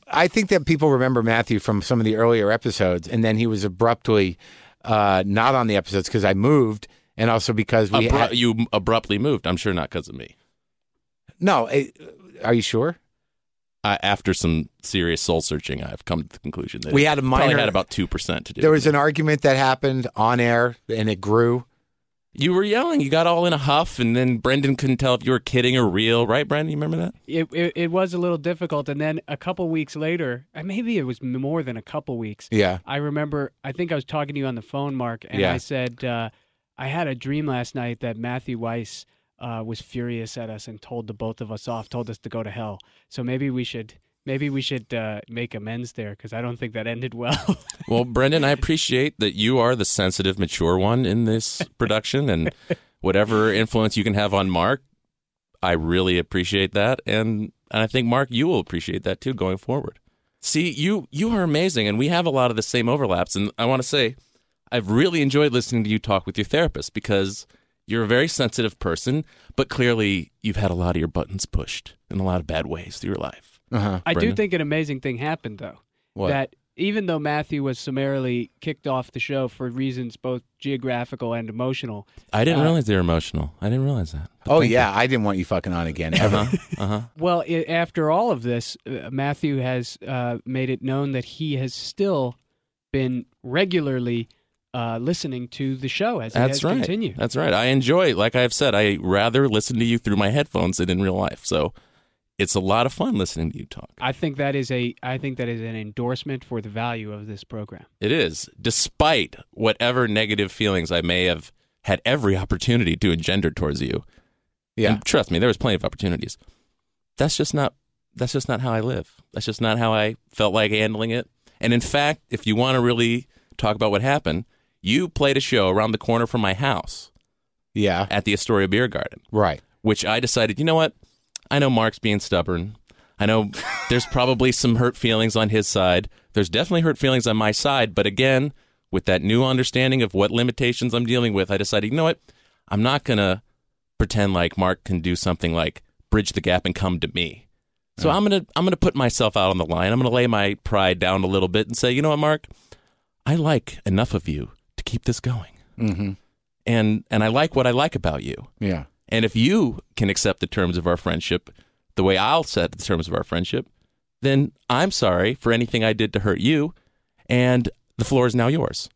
I think that people remember Matthew from some of the earlier episodes, and then he was abruptly uh, not on the episodes because I moved, and also because we Abru- had, you abruptly moved. I'm sure not because of me. no. It, are you sure? I, after some serious soul searching, I've come to the conclusion that We had a probably minor- had about two percent to do. There with was an argument that happened on air, and it grew. You were yelling. You got all in a huff, and then Brendan couldn't tell if you were kidding or real, right, Brendan? You remember that? It, it it was a little difficult, and then a couple weeks later, uh, maybe it was more than a couple weeks. Yeah. I remember. I think I was talking to you on the phone, Mark, and Yeah. I said uh, I had a dream last night that Matthew Weiss uh, was furious at us and told the both of us off, told us to go to hell. So maybe we should maybe we should uh, make amends there because I don't think that ended well. Well, Brendan, I appreciate that you are the sensitive, mature one in this production, and whatever influence you can have on Mark, I really appreciate that, and and I think Mark, you will appreciate that too going forward. See, you you are amazing, and we have a lot of the same overlaps. And I want to say, I've really enjoyed listening to you talk with your therapist because you're a very sensitive person, but clearly you've had a lot of your buttons pushed in a lot of bad ways through your life. Uh-huh. I do think an amazing thing happened though. What? That even though Matthew was summarily kicked off the show for reasons both geographical and emotional, I didn't uh, realize they were emotional. I didn't realize that. But Oh thank you. yeah, I didn't want you fucking on again ever. Uh huh. Uh-huh. well, i after all of this, uh, Matthew has uh, made it known that he has still been regularly uh, listening to the show as it That's has right. continued. That's right. I enjoy, like I've said, I rather listen to you through my headphones than in real life. So it's a lot of fun listening to you talk. I think that is a I think that is an endorsement for the value of this program. It is, despite whatever negative feelings I may have had every opportunity to engender towards you. Yeah. And trust me, there was plenty of opportunities. That's just not. That's just not how I live. That's just not how I felt like handling it. And in fact, if you want to really talk about what happened, you played a show around the corner from my house. Yeah. At the Astoria Beer Garden. Right. Which I decided, you know what? I know Mark's being stubborn. I know there's probably some hurt feelings on his side. There's definitely hurt feelings on my side. But again, with that new understanding of what limitations I'm dealing with, I decided, you know what? I'm not going to pretend like Mark can do something like bridge the gap and come to me. So I'm going to I'm going to put myself out on the line. I'm going to lay my pride down a little bit and say, "You know what, Mark? I like enough of you to keep this going." Mm-hmm. And and I like what I like about you. Yeah. And if you can accept the terms of our friendship the way I'll set the terms of our friendship, then I'm sorry for anything I did to hurt you, and the floor is now yours.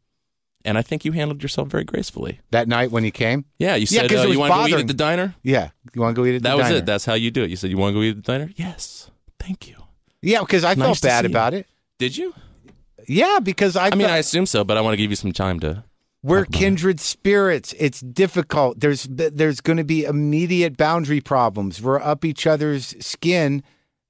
And I think you handled yourself very gracefully. That night when you came? Yeah, you Yeah, uh, you want to go eat at the diner. Yeah. You want to go eat at the That was it. That's how you do it. You said you want to go eat at the diner. Yes, thank you. Yeah, because I Nice felt bad see you. about it. Did you? Yeah, because I. I mean, I assume so, but I want to give you some time to. We're kindred spirits. It's difficult. There's there's going to be immediate boundary problems. We're up each other's skin,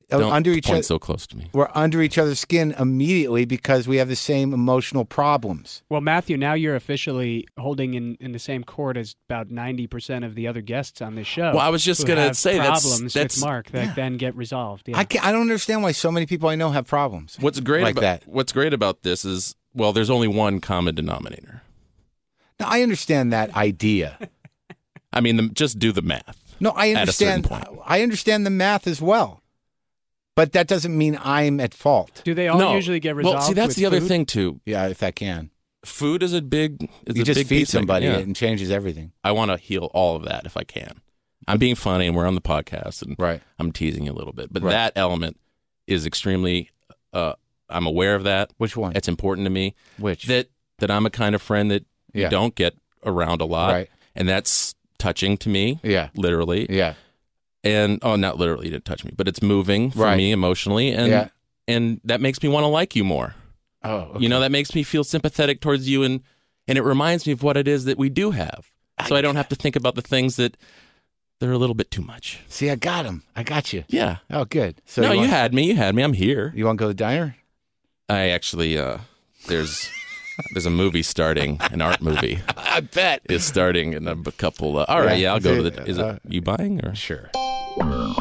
Don't under each point other. so close to me. We're under each other's skin immediately because we have the same emotional problems. Well, Matthew, now you're officially holding in, in the same court as about ninety percent of the other guests on this show. Well, I was just gonna say that's- problems that's- with Mark that then get resolved. Yeah. I can I don't understand why so many people I know have problems. What's great like about that? what's great about this is well, there's only one common denominator. Now, I understand that idea. I mean, the, just do the math. No, I At a certain understand. I understand the math as well, but that doesn't mean I'm at fault. Do they all No. usually get resolved? Well, see, that's with the other food? thing too. Yeah, if I can. Food is a big. Is You a just big feed piece of it, somebody yeah. it and changes everything. I want to heal all of that if I can. I'm being funny and we're on the podcast and right. I'm teasing you a little bit, but Right. that element is extremely. Uh, I'm aware of that. Which one? It's important to me. Which that that I'm a kind of friend that Yeah. you don't get around a lot, Right. and that's touching to me. Yeah. literally. Yeah. And oh, not literally, didn't touch me, but it's moving for Right. me emotionally, and Yeah. and that makes me want to like you more. Oh, You know, that makes me feel sympathetic towards you, and and it reminds me of what it is that we do have, so I don't have to think about the things that they're a little bit too much. See, I got him. I got you. Yeah. Oh, good. So no, you, want, had me. You had me. I'm here. You want to go to the diner? I actually, uh, there's there's a movie starting, an art movie. I bet is starting in a couple. Uh, all right, Yeah, yeah, I'll go to the. Is uh, it you buying or sure? Hello?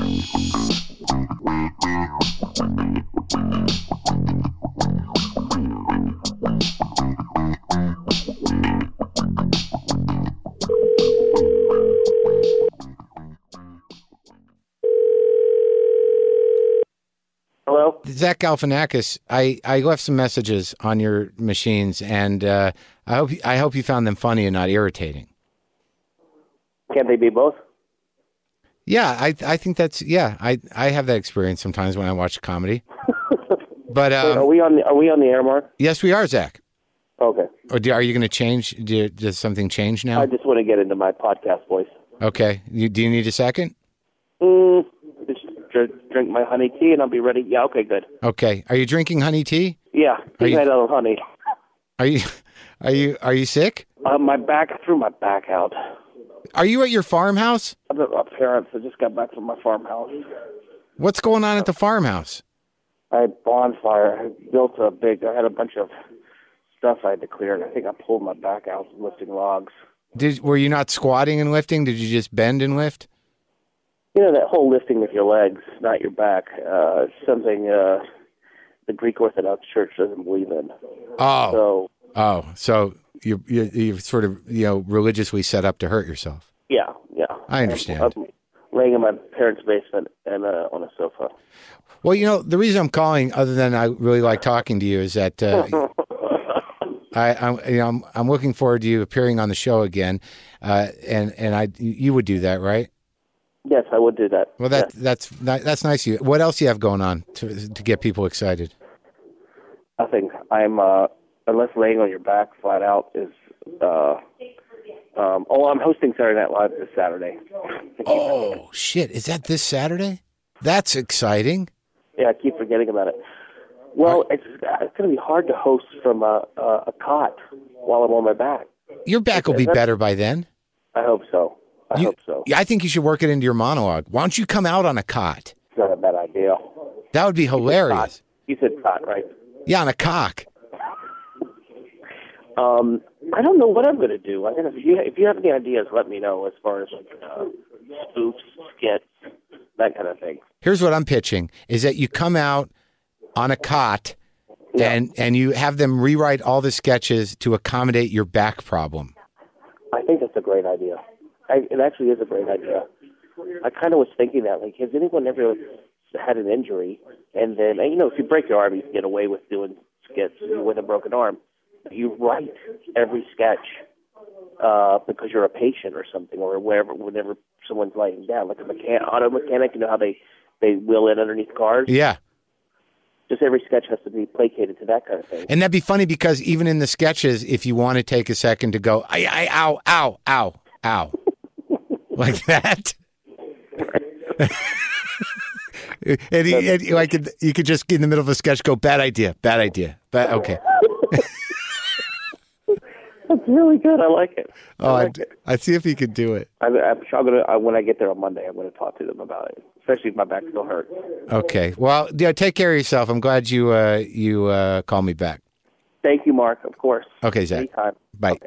Zach Galifianakis, I, I left some messages on your machines, and uh, I hope I hope you found them funny and not irritating. can't they be both? Yeah, I I think that's yeah. I I have that experience sometimes when I watch comedy. But Wait, um, are we on the Are we on the air, Mark? yes, we are Zach. Okay. Or do, are you going to change? Do, does something change now? I just want to get into my podcast voice. Okay. You, do you need a second? Mm, just drink, drink my honey tea and I'll be ready. Yeah. Okay. Good. Okay. Are you drinking honey tea? Yeah. Are you- out of honey. Are you are you are you sick? Uh, my back. I threw my back out. Are you at your farmhouse? I'm at my parents. I just got back from my farmhouse. What's going on at the farmhouse? I had bonfire. I built a big. I had a bunch of stuff I had to clear, and I think I pulled my back out lifting logs. Did were you not squatting and lifting? Did you just bend and lift? You know that whole lifting with your legs, not your back. Uh, something uh, the Greek Orthodox Church doesn't believe in. Oh. So Oh, so you you you're sort of you know religiously set up to hurt yourself. yeah, yeah. I understand. I'm, I'm laying in my parents' basement and uh, on a sofa. Well, you know the reason I'm calling, other than I really like talking to you, is that uh, I, I'm you know I'm, I'm looking forward to you appearing on the show again, uh, and and I you would do that, right? Yes, I would do that. Well, that that's that, that's nice. of You. What else do you have going on to to get people excited? Nothing. I'm uh, unless laying on your back flat out is. Uh, um, oh, I'm hosting Saturday Night Live this Saturday. Oh shit! Is that this Saturday? That's exciting. Yeah, I keep forgetting about it. Well, it's it's going to be hard to host from a, a a cot while I'm on my back. Your back will be better by then. I hope so. I You- hope so. Yeah, I think you should work it into your monologue. Why don't you come out on a cot? It's not a bad idea. That would be hilarious. You said cot, right? Yeah, on a cock. Um, I don't know what I'm going to do. I mean, if you if you have any ideas, let me know as far as like uh, spoofs, skits, that kind of thing. Here's what I'm pitching: is that you come out on a cot, and and you have them rewrite all the sketches to accommodate your back problem. I think that's a great idea. I, it actually is a great idea. I kind of was thinking that, like, has anyone ever had an injury, and then, and, you know, if you break your arm, you can get away with doing skits with a broken arm. You write every sketch uh, because you're a patient or something, or wherever, whenever someone's laying down, like a mechan- auto mechanic. You know how they they wheel in underneath cars. Yeah, Just every sketch has to be placated to that kind of thing. and that'd be funny because even in the sketches, if you want to take a second to go, I, I, ow, ow, ow, ow, like that. and, he, and like you could just in the middle of a sketch go, bad idea, bad idea, bad. Okay. That's really good. I like it. Oh, I'd, I'd see if he could do it. I, I'm sure I'm gonna uh, when I get there on Monday. I'm gonna talk to them about it, especially if my back still hurts. Okay. Well, yeah, take care of yourself. I'm glad you uh, you uh, called me back. Thank you, Mark. Of course. Okay, Zach. Anytime. Bye.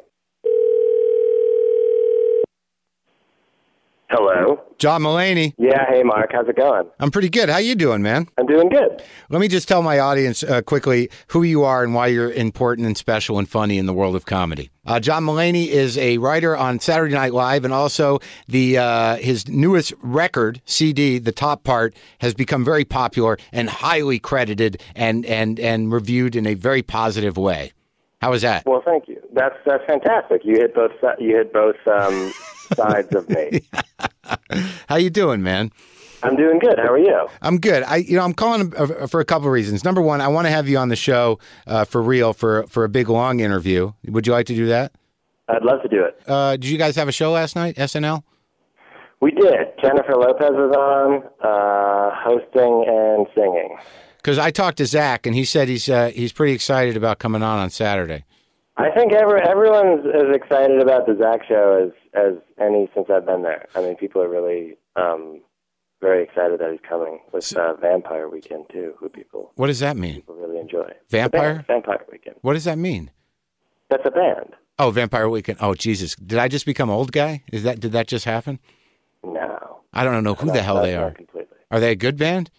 Hello. John Mulaney. Yeah, hey Mark, how's it going? I'm pretty good. How you doing, man? I'm doing good. Let me just tell my audience uh, quickly who you are and why you're important and special and funny in the world of comedy. Uh, John Mulaney is a writer on Saturday Night Live, and also the uh, his newest record CD, the top part, has become very popular and highly credited and and and reviewed in a very positive way. How was that? Well, thank you. That's that's fantastic. You hit both you hit both um, sides of me. How you doing, man? I'm doing good. How are you? I'm good. I, you know, I'm calling uh, for a couple of reasons. Number one, I want to have you on the show uh, for real for for a big long interview. Would you like to do that? I'd love to do it. Uh, did you guys have a show last night? SNL. We did. Jennifer Lopez was on, uh, hosting and singing. Because I talked to Zach and he said he's uh, he's pretty excited about coming on on Saturday. I think every, everyone's as excited about the Zach show as as any since I've been there. I mean, people are really um, very excited that he's coming with uh, Vampire Weekend too, who people What does that mean? people really enjoy. Vampire? Band, Vampire Weekend. What does that mean? That's a band. Oh, Vampire Weekend. Oh, Jesus! Did I just become old guy? Is that did that just happen? No. I don't know who No, the hell they are. completely. Are they a good band?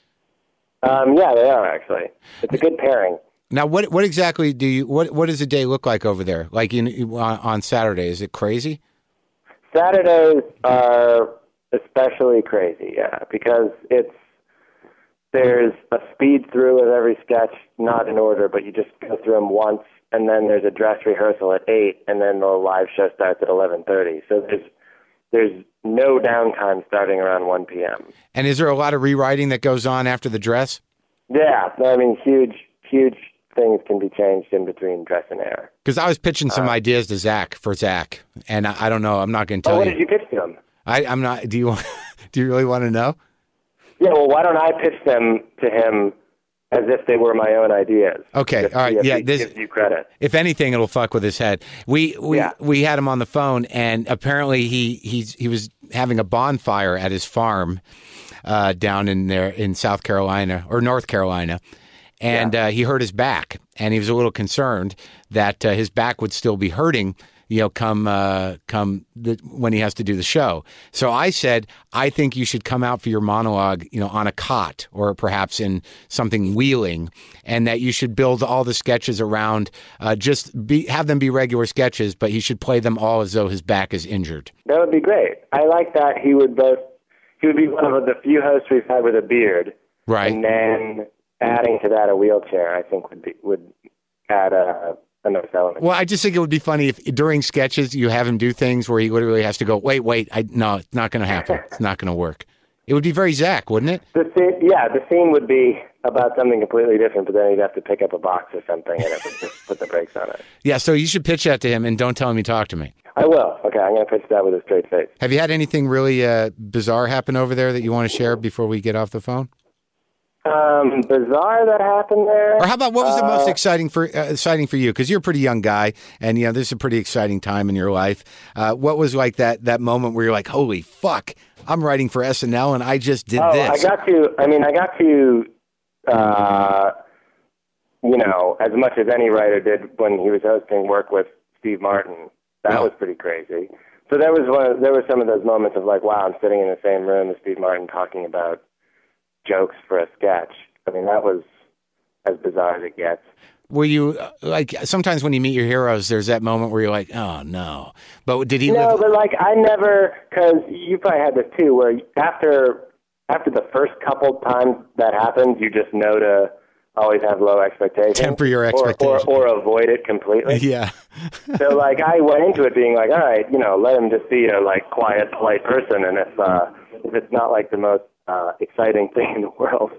Um, yeah, they are actually. It's a good pairing. Now, what what exactly do you what what does a day look like over there? Like in on, on Saturday? Is it crazy? Saturdays are especially crazy, yeah, because it's there's a speed through of every sketch, not in order, but you just go through them once, and then there's a dress rehearsal at eight, and then the live show starts at eleven thirty. So there's there's no downtime starting around 1 p.m. And is there a lot of rewriting that goes on after the dress? Yeah, I mean, huge, huge things can be changed in between dress and air. Because I was pitching some Uh, ideas to Zach for Zach, and I, I don't know. I'm not going to Oh, tell what you. did you pitch to him? I, I'm not. Do you want? Do you really want to know? Yeah, well, why don't I pitch them to him as if they were my own ideas? Okay, Just all right, yeah, this- gives you credit. If anything, it'll fuck with his head. We we we had him on the phone, and apparently he he's he was having a bonfire at his farm uh, down in there in South Carolina or North Carolina, and uh, he hurt his back, and he was a little concerned that uh, his back would still be hurting. You know, come uh, come the, when he has to do the show. So I said, I think you should come out for your monologue, you know, on a cot or perhaps in something wheeling, and that you should build all the sketches around. Uh, just be have them be regular sketches, but he should play them all as though his back is injured. That would be great. I like that he would both. He would be one of the few hosts we've had with a beard, Right. and then adding to that a wheelchair. I think would be would add a, a nice element. Well, I just think it would be funny if during sketches you have him do things where he literally has to go, wait, wait, I no, it's not going to happen. It's not going to work. It would be very Zach, wouldn't it? The scene, yeah, the scene would be about something completely different, but then he'd have to pick up a box or something, and it would just put the brakes on it. Yeah. So you should pitch that to him and don't tell him you talked to me. I will. Okay, I'm going to pitch that with a straight face. Have you had anything really uh, bizarre happen over there that you want to share before we get off the phone? Um, bizarre that happened there. Or how about what was the most Uh, exciting for uh, exciting for you? Because you're a pretty young guy, and you know this is a pretty exciting time in your life. Uh, what was like that that moment where you're like, "Holy fuck, I'm writing for SNL, and I just did oh, this." I got to. I mean, I got to. Uh, you know, as much as any writer did when he was hosting, work with Steve Martin. That was pretty crazy. So there was one. There were some of those moments of like, wow, I'm sitting in the same room as Steve Martin talking about jokes for a sketch. I mean, that was as bizarre as it gets. Were you uh, like sometimes when you meet your heroes, there's that moment where you're like, "Oh no," but did he no, live? but like I never, because you probably had this too, where after after the first couple times that happens, you just know to always have low expectations, Temper your or- expectations. or, or, avoid it completely. Yeah. so like I went into it being like, all right, you know, let him just be a like quiet, polite person, and if uh, if it's not like the most uh, exciting thing in the world,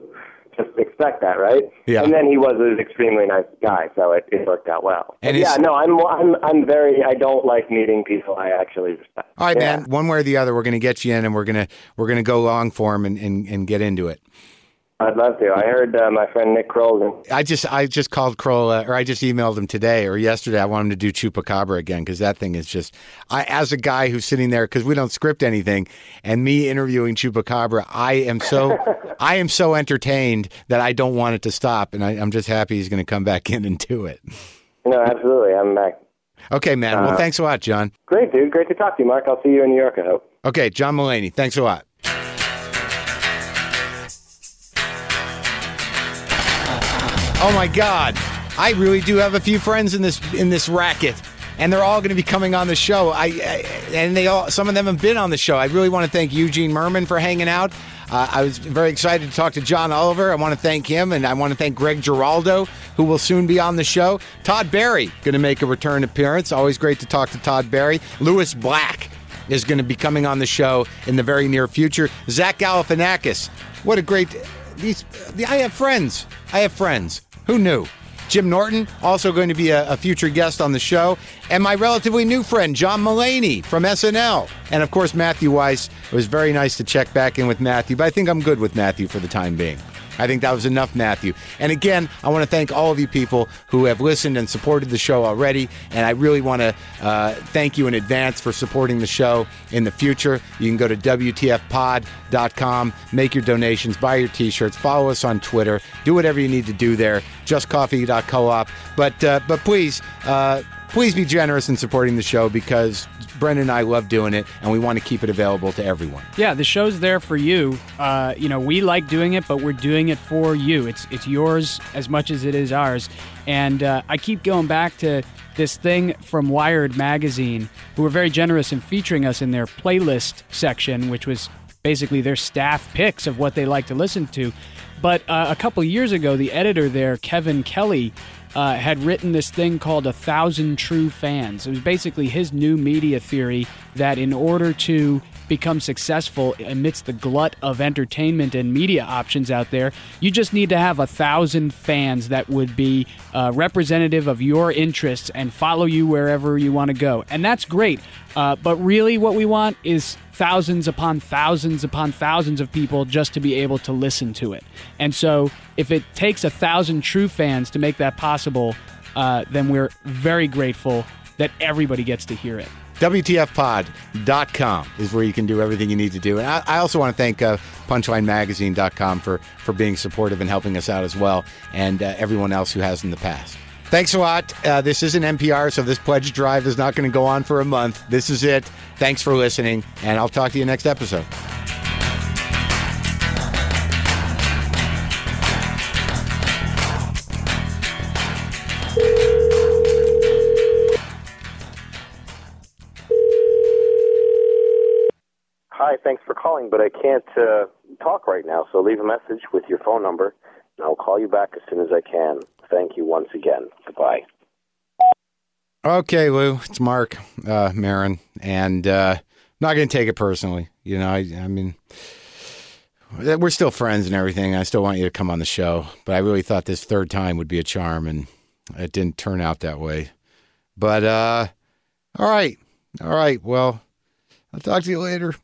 just expect that, right? Yeah. And then he was an extremely nice guy, so it, it worked out well. And yeah, no, I'm I'm I'm very I don't like meeting people I actually respect. All right, Yeah. man. One way or the other, we're going to get you in, and we're gonna we're gonna go long form and, and, and get into it. I'd love to. I heard uh, my friend Nick Kroll. I just I just called Kroll, uh, or I just emailed him today or yesterday. I want him to do Chupacabra again because that thing is just. I as a guy who's sitting there because we don't script anything, and me interviewing Chupacabra, I am so I am so entertained that I don't want it to stop, and I, I'm just happy he's going to come back in and do it. No, absolutely. I'm back. Okay, man. Well, Uh, thanks a lot, John. Great, dude. Great to talk to you, Mark. I'll see you in New York, I hope. Okay, John Mulaney. Thanks a lot. Oh my God, I really do have a few friends in this in this racket, and they're all going to be coming on the show. I, I and they all some of them have been on the show. I really want to thank Eugene Mirman for hanging out. Uh, I was very excited to talk to John Oliver. I want to thank him, and I want to thank Greg Giraldo, who will soon be on the show. Todd Barry going to make a return appearance. Always great to talk to Todd Barry. Lewis Black is going to be coming on the show in the very near future. Zach Galifianakis, what a great these. The I have friends. I have friends. Who knew? Jim Norton, also going to be a, a future guest on the show, and my relatively new friend, John Mulaney from SNL. And of course, Matthew Weiss. It was very nice to check back in with Matthew, but I think I'm good with Matthew for the time being. I think that was enough, Matthew. And again, I want to thank all of you people who have listened and supported the show already. And I really want to uh, thank you in advance for supporting the show in the future. You can go to WTFpod.com, make your donations, buy your t shirts, follow us on Twitter, do whatever you need to do there. JustCoffee.coop. But, uh, but please, uh, please be generous in supporting the show because Brendan and I love doing it and we want to keep it available to everyone. Yeah, the show's there for you. Uh, you know, we like doing it, but we're doing it for you. It's it's yours as much as it is ours. And uh, I keep going back to this thing from Wired magazine, who were very generous in featuring us in their playlist section, which was basically their staff picks of what they like to listen to. But uh, a couple years ago, the editor there, Kevin Kelly, uh, had written this thing called A Thousand True Fans. It was basically his new media theory that in order to become successful amidst the glut of entertainment and media options out there, you just need to have a thousand fans that would be uh, representative of your interests and follow you wherever you want to go. And that's great. Uh, but really, what we want is thousands upon thousands upon thousands of people just to be able to listen to it. And so, if it takes a thousand true fans to make that possible, uh, then we're very grateful that everybody gets to hear it. WTFpod.com is where you can do everything you need to do. And I, I also want to thank uh, PunchlineMagazine.com for, for being supportive and helping us out as well, and uh, everyone else who has in the past. Thanks a lot. Uh, this isn't NPR, so this pledge drive is not going to go on for a month. This is it. Thanks for listening, and I'll talk to you next episode. Hi, thanks for calling, but I can't uh, talk right now, so leave a message with your phone number, and I'll call you back as soon as I can. Thank you once again. Goodbye. Okay, Lou, it's Mark uh, Maron, and uh, I'm not going to take it personally. You know, I, I mean, we're still friends and everything. I still want you to come on the show, but I really thought this third time would be a charm, and it didn't turn out that way. But uh, all right, all right. Well, I'll talk to you later.